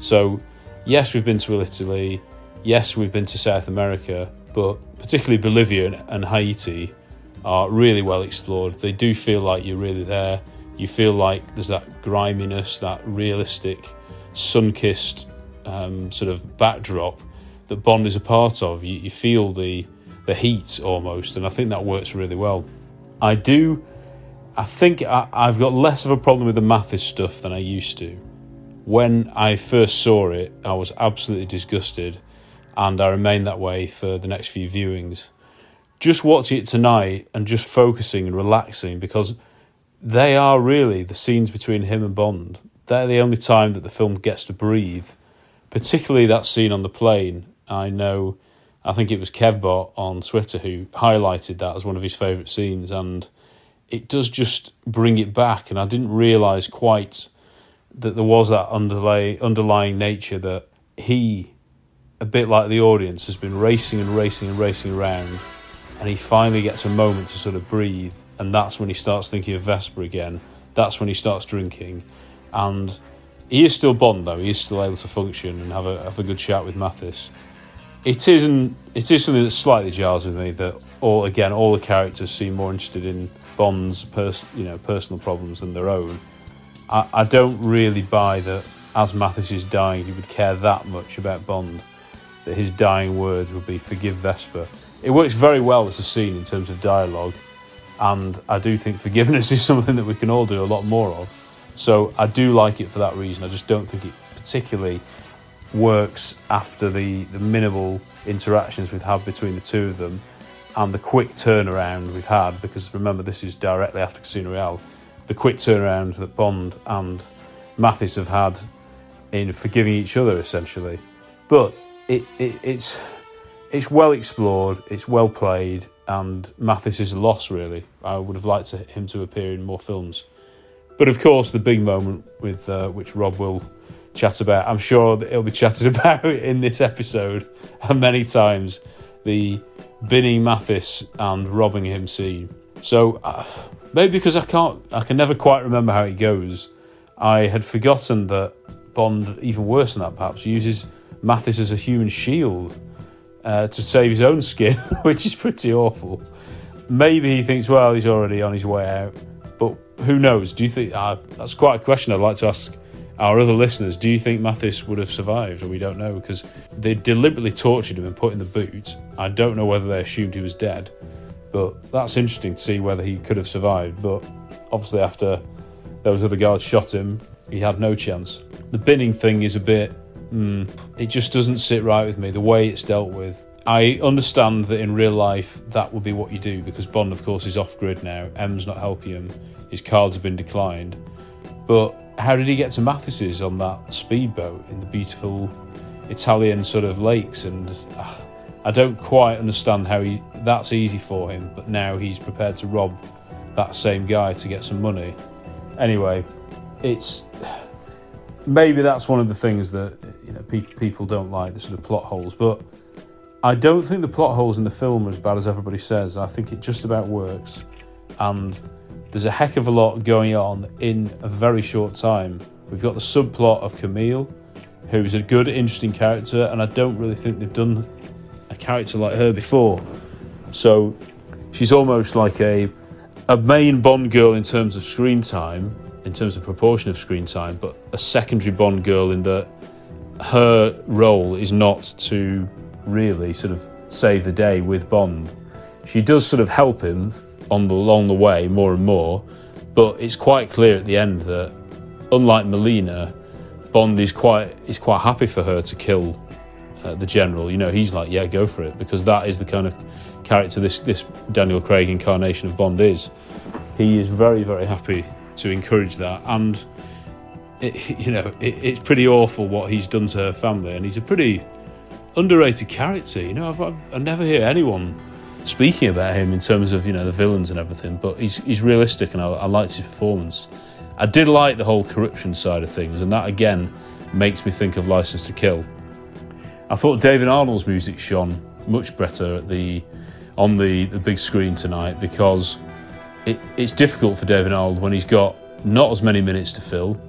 So, yes, we've been to Italy, yes, we've been to South America, but particularly Bolivia and Haiti are really well explored. They do feel like you're really there. You feel like there's that griminess, that realistic, sun kissed um, sort of backdrop that Bond is a part of. You, you feel the the heat almost, and I think that works really well. I do I think I, have got less of a problem with the Mathis stuff than I used to. When I first saw it, I was absolutely disgusted, and I remained that way for the next few viewings. Just watching it tonight and just focusing and relaxing because they are really the scenes between him and Bond. They're the only time that the film gets to breathe, particularly that scene on the plane. I know, I think it was Kevbot on Twitter who highlighted that as one of his favourite scenes, and it does just bring it back. And I didn't realise quite that there was that underlay, underlying nature that he, a bit like the audience, has been racing and racing and racing around. And he finally gets a moment to sort of breathe. And that's when he starts thinking of Vesper again. That's when he starts drinking. And he is still Bond, though. He is still able to function and have a, have a good chat with Mathis. It isn't. It is something that slightly jars with me that all again all the characters seem more interested in Bond's pers- you know personal problems than their own. I, I don't really buy that as Mathis is dying, he would care that much about Bond. That his dying words would be "Forgive Vesper." It works very well as a scene in terms of dialogue, and I do think forgiveness is something that we can all do a lot more of. So I do like it for that reason. I just don't think it particularly works after the, the minimal interactions we've had between the two of them and the quick turnaround we've had, because remember, this is directly after Casino Royale, the quick turnaround that Bond and Mathis have had in forgiving each other, essentially. But it, it, it's it's well explored, it's well played, and Mathis is a loss, really. I would have liked him to appear in more films. But of course, the big moment with uh, which Rob will chat about, I'm sure that it'll be chatted about in this episode and many times, the binning Mathis and robbing him scene. So uh, maybe because I can't, I can never quite remember how it goes. I had forgotten that Bond, even worse than that, perhaps uses Mathis as a human shield uh, to save his own skin, which is pretty awful. Maybe he thinks, well, he's already on his way out, but who knows? Do you think uh, that's quite a question I'd like to ask our other listeners, do you think Mathis would have survived? Or we don't know because they deliberately tortured him and put in the boot. I don't know whether they assumed he was dead, but that's interesting to see whether he could have survived. But obviously, after those other guards shot him, he had no chance. The binning thing is a bit. Mm, it just doesn't sit right with me, the way it's dealt with. I understand that in real life that would be what you do because Bond, of course, is off grid now. M's not helping him, his cards have been declined But how did he get to Mathis's on that speedboat in the beautiful Italian sort of lakes? And uh, I don't quite understand how he that's easy for him, but now he's prepared to rob that same guy to get some money. Anyway, it's maybe that's one of the things that you know pe- people don't like the sort of plot holes, but I don't think the plot holes in the film are as bad as everybody says. I think it just about works, and there's a heck of a lot going on in a very short time. We've got the subplot of Camille, who's a good, interesting character, and I don't really think they've done a character like her before. So she's almost like a a main Bond girl in terms of screen time, in terms of proportion of screen time, but a secondary Bond girl in that her role is not to really sort of save the day with Bond. She does sort of help him on the along the way more and more, but it's quite clear at the end that unlike Melina, Bond is quite is quite happy for her to kill uh, the general. You know, he's like, yeah, go for it, because that is the kind of character this this Daniel Craig incarnation of Bond is. He is very very happy to encourage that, and it, you know, it, it's pretty awful what he's done to her family, and he's a pretty underrated character. You know, I've, I've, I never hear anyone speaking about him in terms of you know the villains and everything, but he's he's realistic, and I, I liked his performance. I did like the whole corruption side of things, and that again makes me think of License to Kill. I thought David Arnold's music shone much better at the on the, the big screen tonight because it, it's difficult for David Arnold when he's got not as many minutes to fill.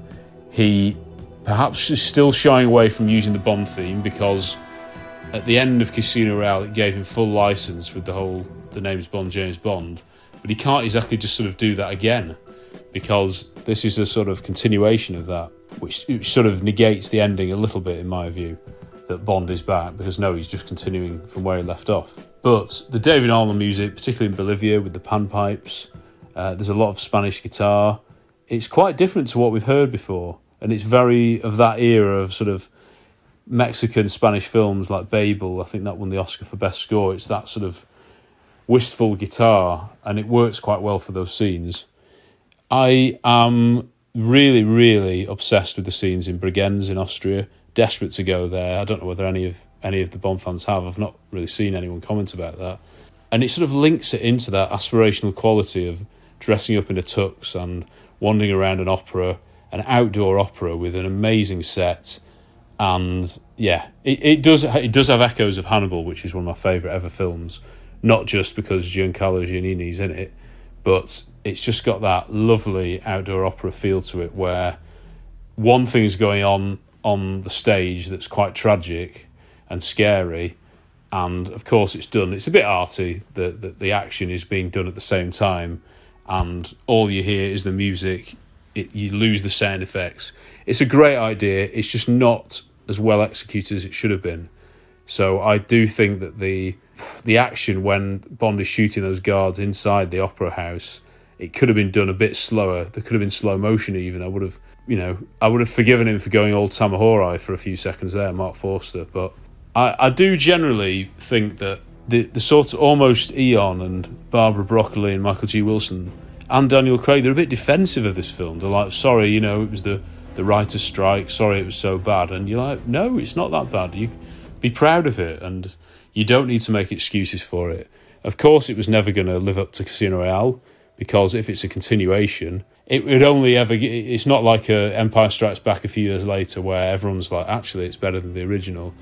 He perhaps is still shying away from using the Bond theme because at the end of Casino Royale it gave him full license with the whole the name's Bond James Bond, but he can't exactly just sort of do that again because this is a sort of continuation of that, which, sort of negates the ending a little bit in my view that Bond is back because no, he's just continuing from where he left off. But the David Arnold music, particularly in Bolivia with the panpipes, uh, there's a lot of Spanish guitar. It's quite different to what we've heard before, and it's very of that era of sort of Mexican Spanish films like Babel. I think that won the Oscar for best score. It's that sort of wistful guitar, and it works quite well for those scenes. I am really, really obsessed with the scenes in Bregenz in Austria. Desperate to go there. I don't know whether any of any of the Bond fans have. I've not really seen anyone comment about that. And it sort of links it into that aspirational quality of dressing up in a tux and wandering around an opera, an outdoor opera with an amazing set. And yeah, it, it does it does have echoes of Hannibal, which is one of my favourite ever films. Not just because Giancarlo Giannini's in it, but it's just got that lovely outdoor opera feel to it where one thing is going on on the stage that's quite tragic and scary. And of course it's done. It's a bit arty that the, the action is being done at the same time. And all you hear is the music. It, you lose the sound effects. It's a great idea. It's just not as well executed as it should have been so i do think that the the action when bond is shooting those guards inside the opera house it could have been done a bit slower there could have been slow motion even i would have you know i would have forgiven him for going old Tamahori for a few seconds there Marc Forster but I, I do generally think that the, the sort of almost Eon and Barbara Broccoli and Michael G. Wilson and Daniel Craig, they're a bit defensive of this film. They're like, sorry, you know, it was the, the writer's strike, sorry it was so bad. And you're like, no, it's not that bad. You be proud of it and you don't need to make excuses for it. Of course, it was never going to live up to Casino Royale because if it's a continuation, it would only ever. It's not like a Empire Strikes Back a few years later where everyone's like, actually, it's better than the original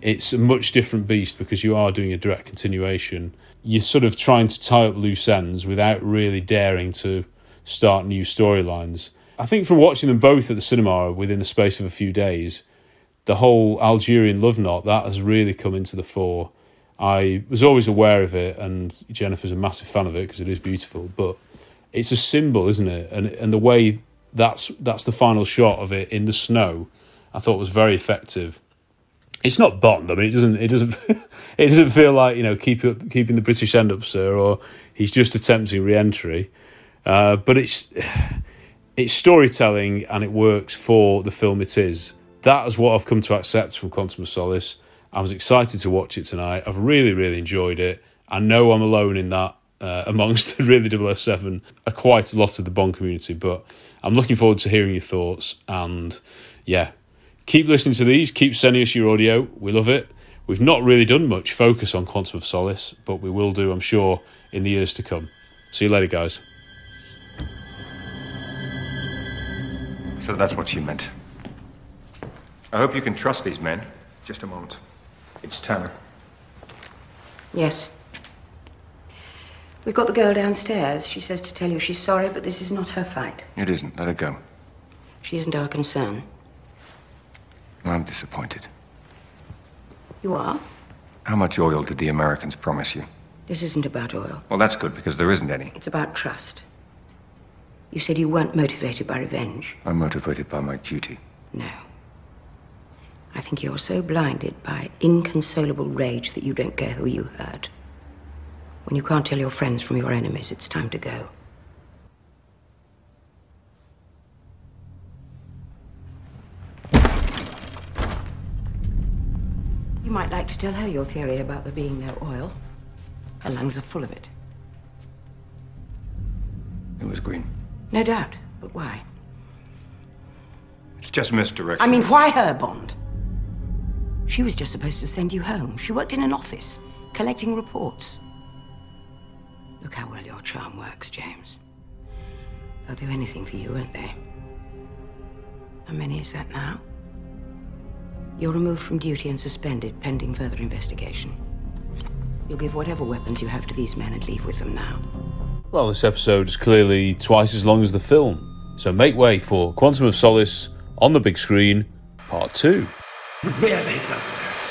it's a much different beast because you are doing a direct continuation. You're sort of trying to tie up loose ends without really daring to start new storylines. I think from watching them both at the cinema within the space of a few days, the whole Algerian love knot that has really come into the fore. I was always aware of it, and Jennifer's a massive fan of it because it is beautiful. But it's a symbol, isn't it? And and the way that's that's the final shot of it in the snow, I thought was very effective it's not Bond. I mean, it doesn't. It doesn't. it doesn't feel like you know keep keeping the British end up, sir, or he's just attempting re-entry. Uh, but it's it's storytelling and it works for the film it is. That is what I've come to accept from Quantum of Solace. I was excited to watch it tonight. I've really, really enjoyed it. I know I'm alone in that uh, amongst really 007 uh, quite a lot of the Bond community. But I'm looking forward to hearing your thoughts. And yeah, keep listening to these. Keep sending us your audio. We love it. We've not really done much focus on Quantum of Solace, but we will do, I'm sure, in the years to come. See you later, guys. So that's what she meant. I hope you can trust these men. Just a moment. It's Tanner. Yes. We've got the girl downstairs. She says to tell you she's sorry, but this is not her fight. It isn't. Let her go. She isn't our concern. I'm disappointed. You are? How much oil did the Americans promise you? This isn't about oil. Well, that's good because there isn't any. It's about trust. You said you weren't motivated by revenge. I'm motivated by my duty. No. I think you're so blinded by inconsolable rage that you don't care who you hurt. When you can't tell your friends from your enemies, it's time to go. You might like to tell her your theory about there being no oil. Her lungs are full of it. It was green. No doubt. But why? It's just misdirection. I mean, why her, Bond? She was just supposed to send you home. She worked in an office, collecting reports. Look how well your charm works, James. They'll do anything for you, won't they? How many is that now? You're removed from duty and suspended pending further investigation. You'll give whatever weapons you have to these men and leave with them now. Well, this episode is clearly twice as long as the film. So make way for Quantum of Solace on the big screen, part two. Really the worst.